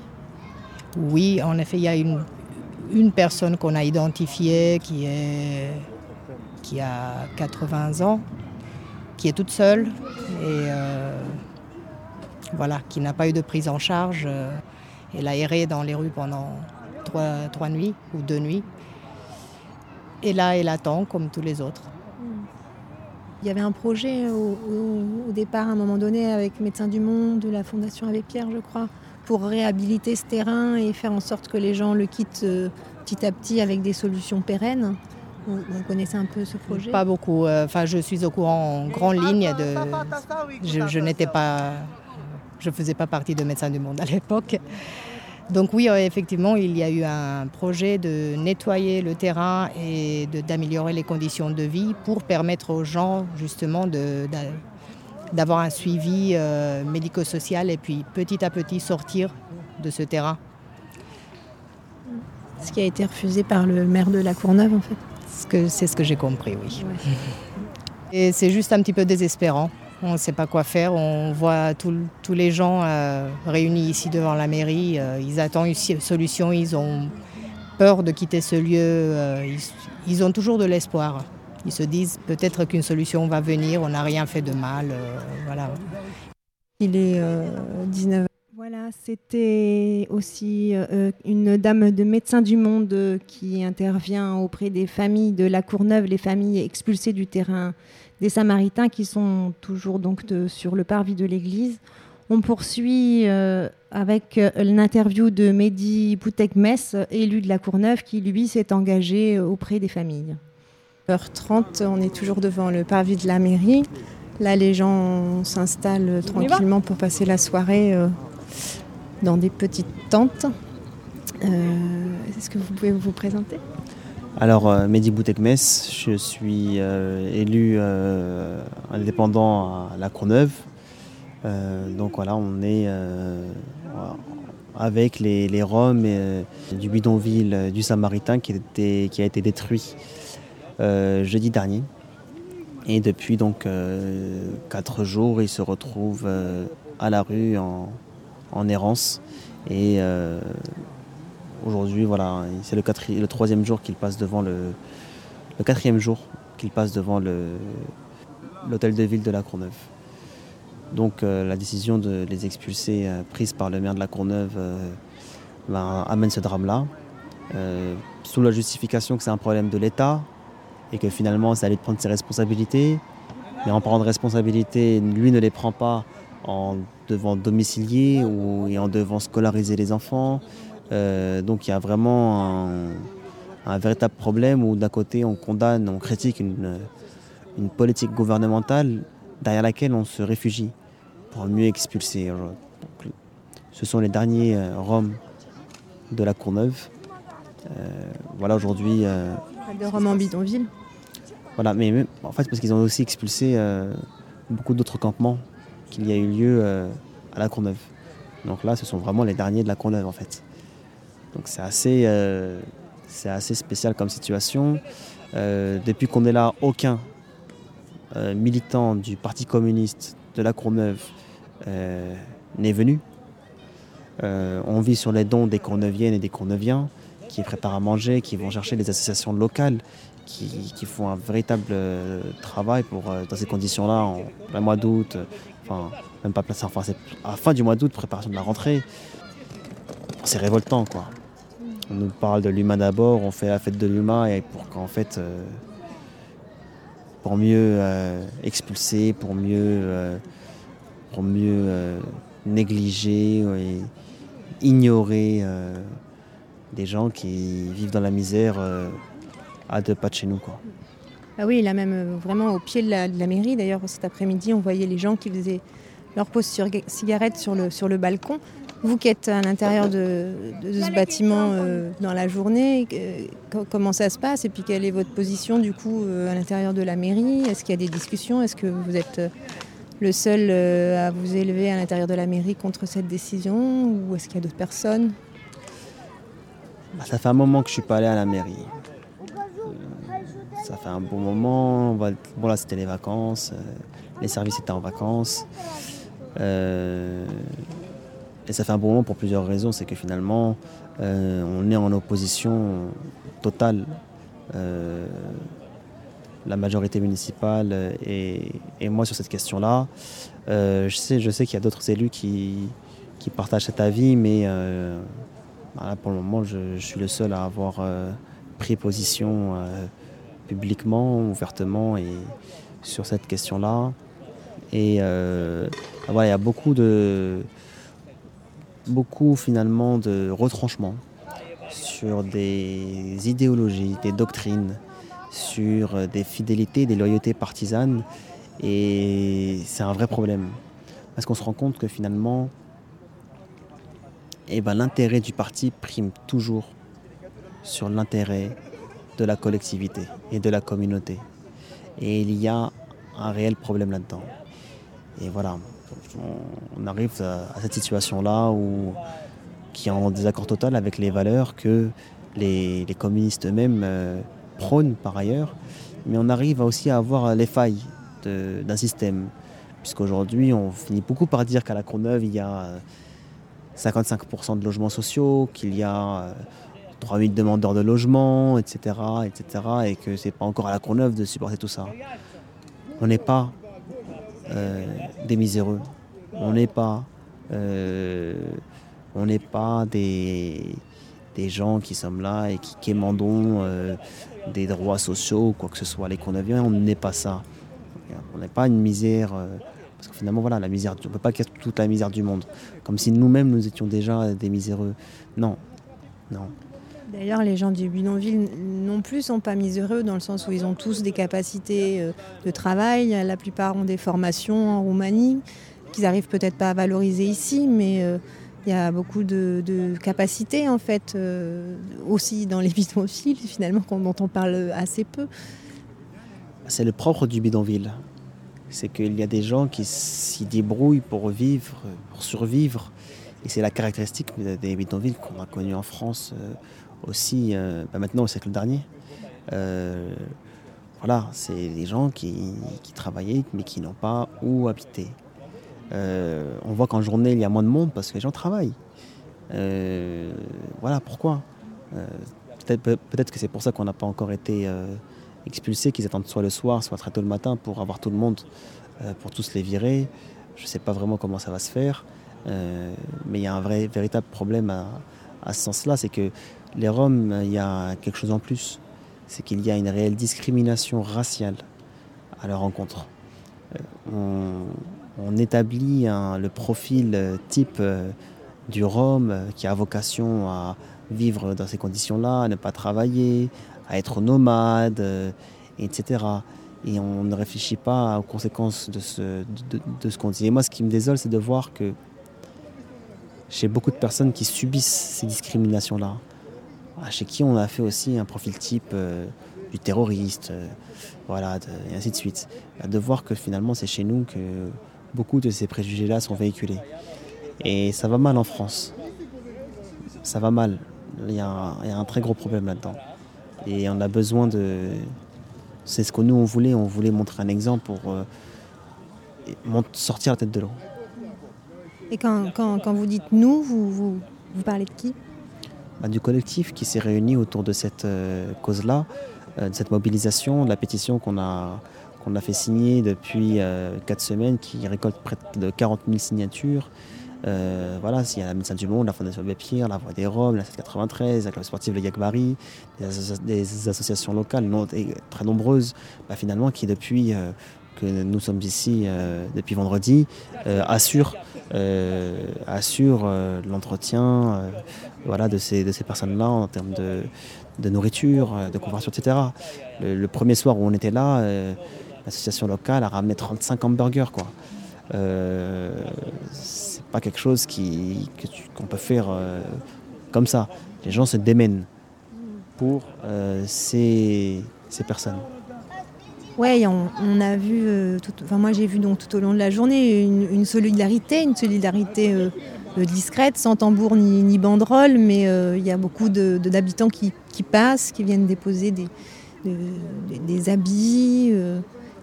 Oui, en effet, il y a une, une personne qu'on a identifiée qui, est, qui a 80 ans, qui est toute seule et euh, voilà, qui n'a pas eu de prise en charge. Elle a erré dans les rues pendant trois, trois nuits ou deux nuits. Et là, elle attend comme tous les autres. Il y avait un projet au, au- au départ, à un moment donné, avec Médecins du Monde, de la Fondation Abbé Pierre, je crois, pour réhabiliter ce terrain et faire en sorte que les gens le quittent euh, petit à petit avec des solutions pérennes. Vous, vous connaissez un peu ce projet Pas beaucoup. euh, Enfin, je suis au courant en grande ligne de. Je, je n'étais pas. Je faisais pas partie de Médecins du Monde à l'époque. Donc oui, euh, effectivement, il y a eu un projet de nettoyer le terrain et d'améliorer les conditions de vie pour permettre aux gens justement d'avoir un suivi euh, médico-social et puis petit à petit sortir de ce terrain. Ce qui a été refusé par le maire de la Courneuve, en fait. Ce que- C'est ce que j'ai compris, oui. Et c'est juste un petit peu désespérant. On ne sait pas quoi faire. On voit tous les gens euh, réunis ici devant la mairie. euh, ils attendent une solution. Ils ont peur de quitter ce lieu. euh, ils, ont toujours de l'espoir. Ils se disent peut-être qu'une solution va venir. On n'a rien fait de mal. voilà. Il est 19 Voilà, c'était aussi euh, une dame de Médecins du Monde euh, qui intervient auprès des familles de la Courneuve, les familles expulsées du terrain des Samaritains qui sont toujours donc de- sur le parvis de l'église. On poursuit euh, avec l'interview de Mehdi Boutek-Mess, élu de la Courneuve, qui lui s'est engagé auprès des familles. h30, on est toujours devant le parvis de la mairie. Là, les gens s'installent tranquillement pour passer la soirée dans des petites tentes. Euh, Est-ce que vous pouvez vous présenter? Alors, euh, Mehdi Boutekmes, je suis euh, élu indépendant à La Courneuve. Donc voilà, on est avec les, Roms du bidonville du Samaritain qui, qui a été détruit jeudi dernier. Et depuis donc quatre jours, ils se retrouvent à la rue en, en errance. Et euh, aujourd'hui, voilà, c'est le, troisième jour qu'ils passent devant le, quatrième jour qu'ils passent devant l'hôtel de ville de la Courneuve. Donc euh, la décision de les expulser euh, prise par le maire de la Courneuve ben, amène ce drame-là, sous la justification que c'est un problème de l'État et que finalement ça allait prendre ses responsabilités. Mais en parlant de responsabilités, lui ne les prend pas en devant domicilier ou et en devant scolariser les enfants. Euh, donc il y a vraiment un, un véritable problème où d'un côté on condamne, on critique une, une politique gouvernementale derrière laquelle on se réfugie pour mieux expulser. Donc, ce sont les derniers euh, Roms de la Courneuve. Euh, voilà aujourd'hui. euh, De Rome en bidonville. voilà, mais en fait, parce qu'ils ont aussi expulsé beaucoup d'autres campements qu'il y a eu lieu euh, à la Courneuve. Donc là, ce sont vraiment les derniers de la Courneuve, en fait. Donc c'est assez, euh, assez spécial comme situation. Euh, depuis qu'on est là, aucun militant du Parti communiste de la Courneuve n'est venu. On vit sur les dons des Courneuviennes et des Courneuviens qui préparent à manger, qui vont chercher des associations locales, qui, font un véritable travail pour, dans ces conditions-là, en plein mois d'août, enfin, même pas plein, enfin, c'est à la fin du mois d'août, préparation de la rentrée. C'est révoltant, quoi. On nous parle de l'humain d'abord, on fait la fête de l'humain, et pour qu'en fait, euh, pour mieux euh, expulser, pour mieux, euh, pour mieux négliger et ignorer des gens qui vivent dans la misère à deux pas de chez nous. Quoi. Ah oui, là même euh, vraiment au pied de la, de la mairie. D'ailleurs, cet après-midi, on voyait les gens qui faisaient leur pause sur cigarette sur le, sur le balcon. Vous qui êtes à l'intérieur de, de ce bâtiment euh, dans la journée, euh, co- comment ça se passe? Et puis quelle est votre position du coup euh, à l'intérieur de la mairie? Est-ce qu'il y a des discussions? Est-ce que vous êtes le seul euh, à vous élever à l'intérieur de la mairie contre cette décision? Ou est-ce qu'il y a d'autres personnes? Bah, ça fait un moment que je suis pas allé à la mairie. Ça fait un bon moment. Bon là c'était les vacances, euh, les services étaient en vacances. Euh, et ça fait un bon moment pour plusieurs raisons. C'est que finalement, euh, on est en opposition totale. la majorité municipale et, moi sur cette question-là. Je sais, qu'il y a d'autres élus qui, partagent cet avis, mais voilà, pour le moment, je, suis le seul à avoir pris position publiquement, ouvertement et sur cette question-là. Et euh, voilà, il y a beaucoup de beaucoup finalement de retranchements sur des idéologies, des doctrines, sur des fidélités, des loyautés partisanes. Et c'est un vrai problème. Parce qu'on se rend compte que finalement, eh ben, l'intérêt du parti prime toujours sur l'intérêt de la collectivité et de la communauté. Et il y a un réel problème là-dedans. Et voilà, on- arrive à, cette situation-là où qui est en désaccord total avec les valeurs que les, communistes eux-mêmes euh, prônent par ailleurs. Mais on arrive aussi à avoir les failles d'un système. Puisqu'aujourd'hui, on finit beaucoup par dire qu'à la Courneuve, il y a euh, 55% de logements sociaux, qu'il y a euh, 3000 demandeurs de logement, etc., etc., et que c'est pas encore à la Courneuve de supporter tout ça. On n'est pas euh, des miséreux. On n'est pas, euh, on n'est pas des, des gens qui sommes là et qui quémandons euh, des droits sociaux ou quoi que ce soit. Les Courneuviens, on n'est pas ça. On n'est pas une misère. parce que finalement, voilà, la misère, on ne peut pas qu'il y ait toute la misère du monde. Comme si nous-mêmes, nous étions déjà des miséreux. Non, non. D'ailleurs, les gens du bidonville non plus sont pas miséreux dans le sens où ils ont tous des capacités euh, de travail. La plupart ont des formations en Roumanie qu'ils arrivent peut-être pas à valoriser ici, mais euh, il y a beaucoup de, capacités en fait euh, aussi dans les bidonvilles finalement dont on parle assez peu. C'est le propre du bidonville. C'est qu'il y a des gens qui s'y débrouillent pour vivre, pour survivre. Et c'est la caractéristique des bidonvilles qu'on a connues en France aussi, euh, bah maintenant au siècle dernier. Euh, voilà, c'est des gens qui, qui travaillaient mais qui n'ont pas où habiter. Euh, on voit qu'en journée il y a moins de monde parce que les gens travaillent. Voilà pourquoi? Peut-être, peut- que c'est pour ça qu'on n'a pas encore été expulsés, qu'ils attendent soit le soir, soit très tôt le matin pour avoir tout le monde, pour tous les virer. Je ne sais pas vraiment comment ça va se faire, mais il y a un vrai, véritable problème à, à ce sens-là, c'est que les Roms, il y a quelque chose en plus, c'est qu'il y a une réelle discrimination raciale à leur rencontre. Euh, on, établit le profil euh, type euh, du Rome euh, qui a vocation à vivre dans ces conditions-là, à ne pas travailler, à être nomade, euh, etc. Et on ne réfléchit pas aux conséquences de ce, de, ce qu'on dit. Et moi, ce qui me désole, c'est de voir que chez beaucoup de personnes qui subissent ces discriminations-là, chez qui on a fait aussi un profil type euh, du terroriste, euh, voilà, et ainsi de suite, de voir que finalement c'est chez nous que beaucoup de ces préjugés-là sont véhiculés. Et ça va mal en France. Ça va mal. Il y a un, très gros problème là-dedans. Et on a besoin de... C'est ce que nous on voulait, on voulait montrer un exemple pour euh, sortir la tête de l'eau. Et quand, quand- vous dites nous, vous, vous parlez de qui? Bah, du collectif qui s'est réuni autour de cette euh, cause-là, euh, de cette mobilisation, de la pétition qu'on a, a fait signer depuis euh, 4 semaines, qui récolte près de 40 000 signatures. Euh, voilà, s'il y a la Médecins du Monde, la Fondation Abbé la Voix des Roms, la 793, la Club sportive Le Yakbari, des, des associations locales très nombreuses, bah, finalement, qui depuis euh, que nous sommes ici euh, depuis vendredi, euh, assurent, euh, assurent euh, l'entretien voilà, de ces, de ces personnes-là en termes de, nourriture, de couverture, etc. Le, premier soir où on était là, l'association locale a ramené 35 hamburgers. Quoi. C'est pas quelque chose qui, qu'on peut faire comme ça. Les gens se démènent pour ces, ces personnes. Ouais, on, a vu, euh, enfin moi j'ai vu donc tout au long de la journée une, solidarité, une solidarité euh, euh, discrète, sans tambour ni, ni banderole, mais il y a beaucoup de- de- d'habitants qui, passent, qui viennent déposer des, de- des habits.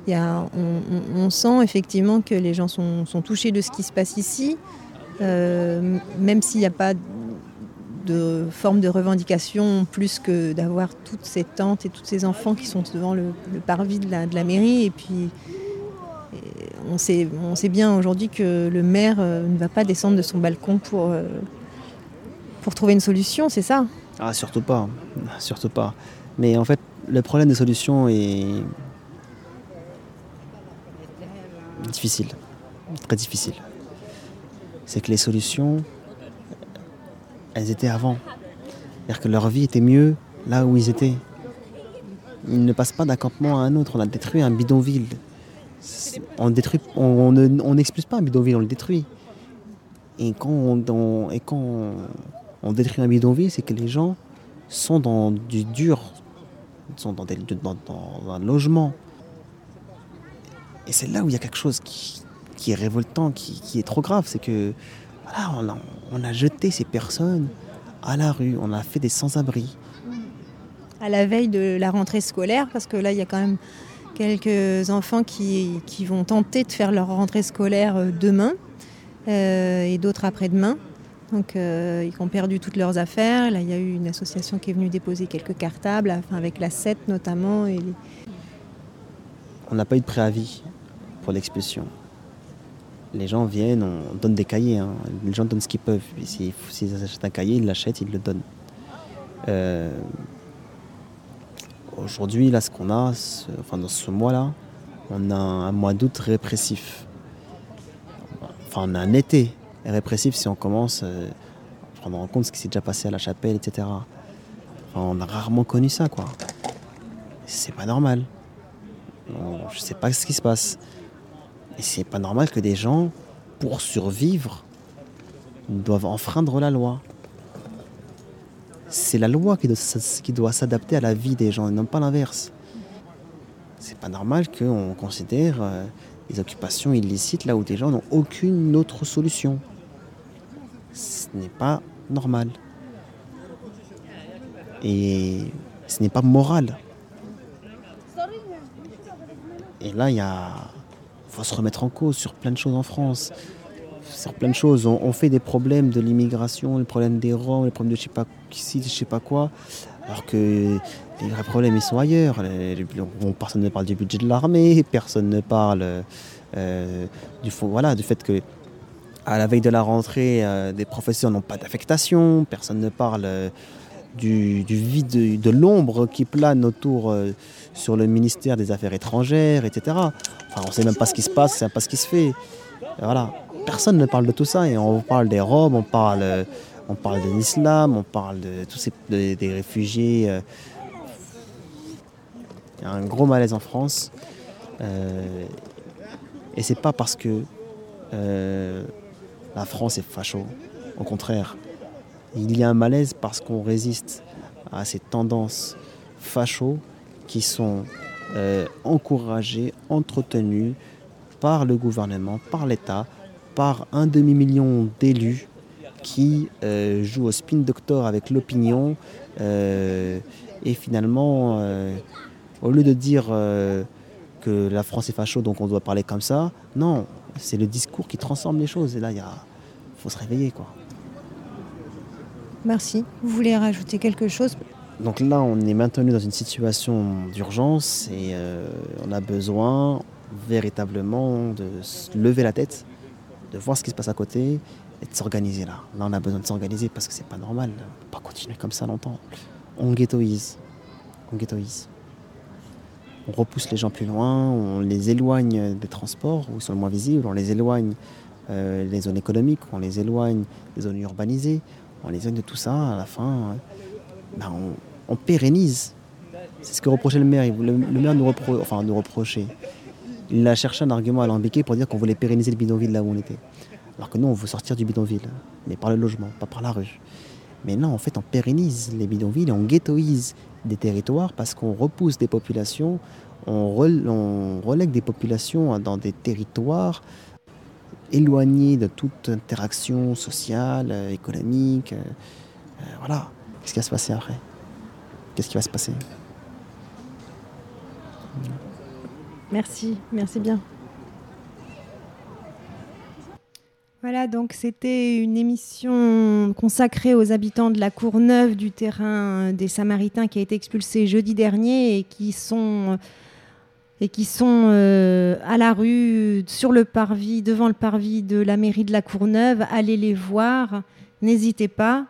y a- on, sent effectivement que les gens sont, sont touchés de ce qui se passe ici, même s'il n'y a pas de forme de revendication plus que d'avoir toutes ces tantes et tous ces enfants qui sont devant le, parvis de la, mairie. Et puis, on, sait, on sait bien aujourd'hui que le maire euh, ne va pas descendre de son balcon pour, euh, pour trouver une solution, c'est ça? Ah, surtout pas. Surtout pas. Mais en fait, le problème des solutions est difficile. Très difficile. C'est que les solutions, elles étaient avant. C'est-à-dire que leur vie était mieux là où ils étaient. Ils ne passent pas d'un campement à un autre. On a détruit un bidonville. On détruit, n'expulse pas un bidonville, on le détruit. Et quand on, détruit un bidonville, c'est que les gens sont dans du dur, sont dans, dans- un logement. Et c'est là où il y a quelque chose qui, qui est révoltant, qui, qui est trop grave, c'est que voilà, on, a, on a jeté ces personnes à la rue, on a fait des sans-abri. à la veille de la rentrée scolaire, parce que là, il y a quand même quelques enfants qui, qui vont tenter de faire leur rentrée scolaire euh, demain euh, et d'autres après-demain. Donc, euh, ils ont perdu toutes leurs affaires. Là, il y a eu une association qui est venue déposer quelques cartables, enfin, avec la 7 notamment. Et les- On n'a pas eu de préavis pour l'expulsion. Les gens viennent, on donne des cahiers, hein. les gens donnent ce qu'ils peuvent. S'ils achètent un cahier, ils l'achètent, ils le donnent. Euh, Aujourd'hui, là, ce qu'on a, dans ce mois-là, on a un mois d'août répressif. Enfin, on a un été répressif si on commence euh, à prendre en compte ce qui s'est déjà passé à la chapelle, etc. On a rarement connu ça, quoi. C'est pas normal. On- je sais pas ce qui se passe. Et c'est pas normal que des gens, pour survivre, doivent enfreindre la loi. C'est la loi qui doit, s'adapter à la vie des gens et non pas l'inverse. C'est pas normal qu'on considère euh, les occupations illicites là où des gens n'ont aucune autre solution. Ce n'est pas normal. Et ce n'est pas moral. Et là, il y a... faut se remettre en cause sur plein de choses en France. Sur plein de choses. On, fait des problèmes de l'immigration, les problèmes des Roms, les problèmes de je sais pas qui, je sais pas quoi. Alors que les vrais problèmes, ils sont ailleurs. Personne ne parle du budget de l'armée, personne ne parle euh, du, voilà, du fait que à la veille de la rentrée, euh, des professeurs n'ont pas d'affectation, personne ne parle euh, du, vide, de l'ombre qui plane autour euh, sur le ministère des Affaires étrangères, etc. On ne sait même pas ce qui se passe, on ne sait même pas ce qui se fait. Voilà. Personne ne parle de tout ça et on parle des Roms, on parle, on parle de l'islam, on parle de tous ces, de- des réfugiés. euh. Il y a un gros malaise en France. Euh, et c'est pas parce que la France est facho. Au contraire, il y a un malaise parce qu'on résiste à ces tendances facho qui sont euh, encouragées, entretenues par le gouvernement, par l'État, par un demi-million d'élus qui euh, jouent au spin doctor avec l'opinion euh, et finalement, au lieu de dire que la France est facho donc on doit parler comme ça, non, c'est le discours qui transforme les choses et là il faut se réveiller. Merci. Vous voulez rajouter quelque chose? Donc là, on est maintenu dans une situation d'urgence et euh, on a besoin véritablement de se lever la tête, de voir ce qui se passe à côté et de s'organiser là. Là, on a besoin de s'organiser parce que c'est pas normal. On peut pas continuer comme ça longtemps. On ghettoise. On ghettoise. On repousse les gens plus loin, on les éloigne des transports où ils sont le moins visibles, on les éloigne euh, des zones économiques, on les éloigne des zones urbanisées, on les de tout ça. À la fin, euh, ben, on, pérennise. C'est ce que reprochait le maire. Le maire nous, repro- nous reprochait. Il a cherché un argument alambiqué pour dire qu'on voulait pérenniser le bidonville là où on était. Alors que nous, on veut sortir du bidonville, mais par le logement, pas par la rue. Mais là, en fait, on pérennise les bidonvilles et on ghettoise des territoires parce qu'on repousse des populations, on relègue des populations dans des territoires éloignés de toute interaction sociale, euh, économique. euh, euh, voilà. Qu'est-ce qui va se passer après? Qu'est-ce qui va se passer? Merci, merci bien. Voilà, donc c'était une émission consacrée aux habitants de la Courneuve du terrain des Samaritains qui a été expulsé jeudi dernier et qui sont, et qui sont euh, à la rue, sur le parvis, devant le parvis de la mairie de la Courneuve. Allez les voir, n'hésitez pas.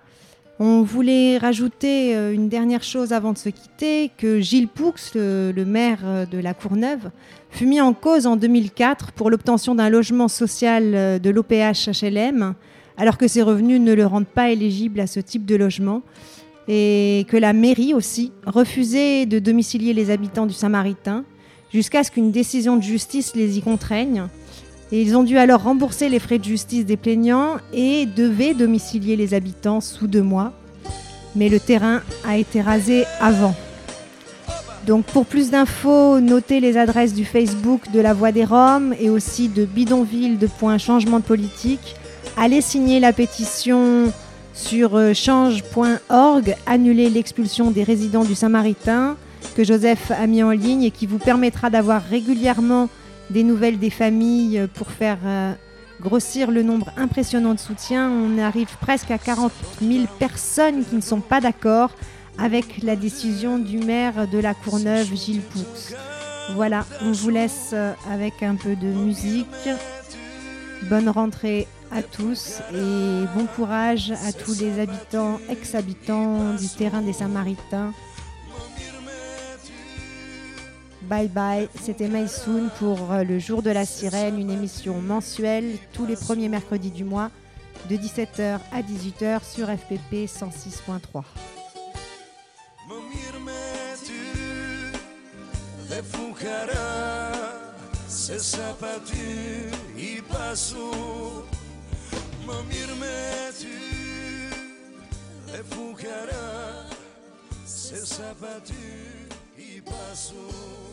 On voulait rajouter euh, une dernière chose avant de se quitter, que Gilles Poux, le, maire de la Courneuve, fut mis en cause en 2004 pour l'obtention d'un logement social euh, de l'OPH HLM, alors que ses revenus ne le rendent pas éligible à ce type de logement, et que la mairie aussi refusait de domicilier les habitants du Samaritain, jusqu'à ce qu'une décision de justice les y contraigne. Et ils ont dû alors rembourser les frais de justice des plaignants et devaient domicilier les habitants sous deux mois. Mais le terrain a été rasé avant. Donc pour plus d'infos, notez les adresses du Facebook de la Voix des Roms et aussi de Bidonville de Point Changement de Politique. Allez signer la pétition sur euh, change.org, annuler l'expulsion des résidents du Samaritain que Joseph a mis en ligne et qui vous permettra d'avoir régulièrement des nouvelles des familles pour faire euh, grossir le nombre impressionnant de soutiens. On arrive presque à 40 000 personnes qui ne sont pas d'accord avec la décision du maire de la Courneuve, Gilles Poux. Voilà, on vous laisse euh, avec un peu de musique. Bonne rentrée à tous et bon courage à tous les habitants, ex-habitants du terrain des Samaritains. Bye bye, c'était Maïsoun pour euh, le jour de la sirène, une émission mensuelle tous les premiers mercredis du mois de 17h à 18h sur FPP 106.3. Refucará se sapatu e passou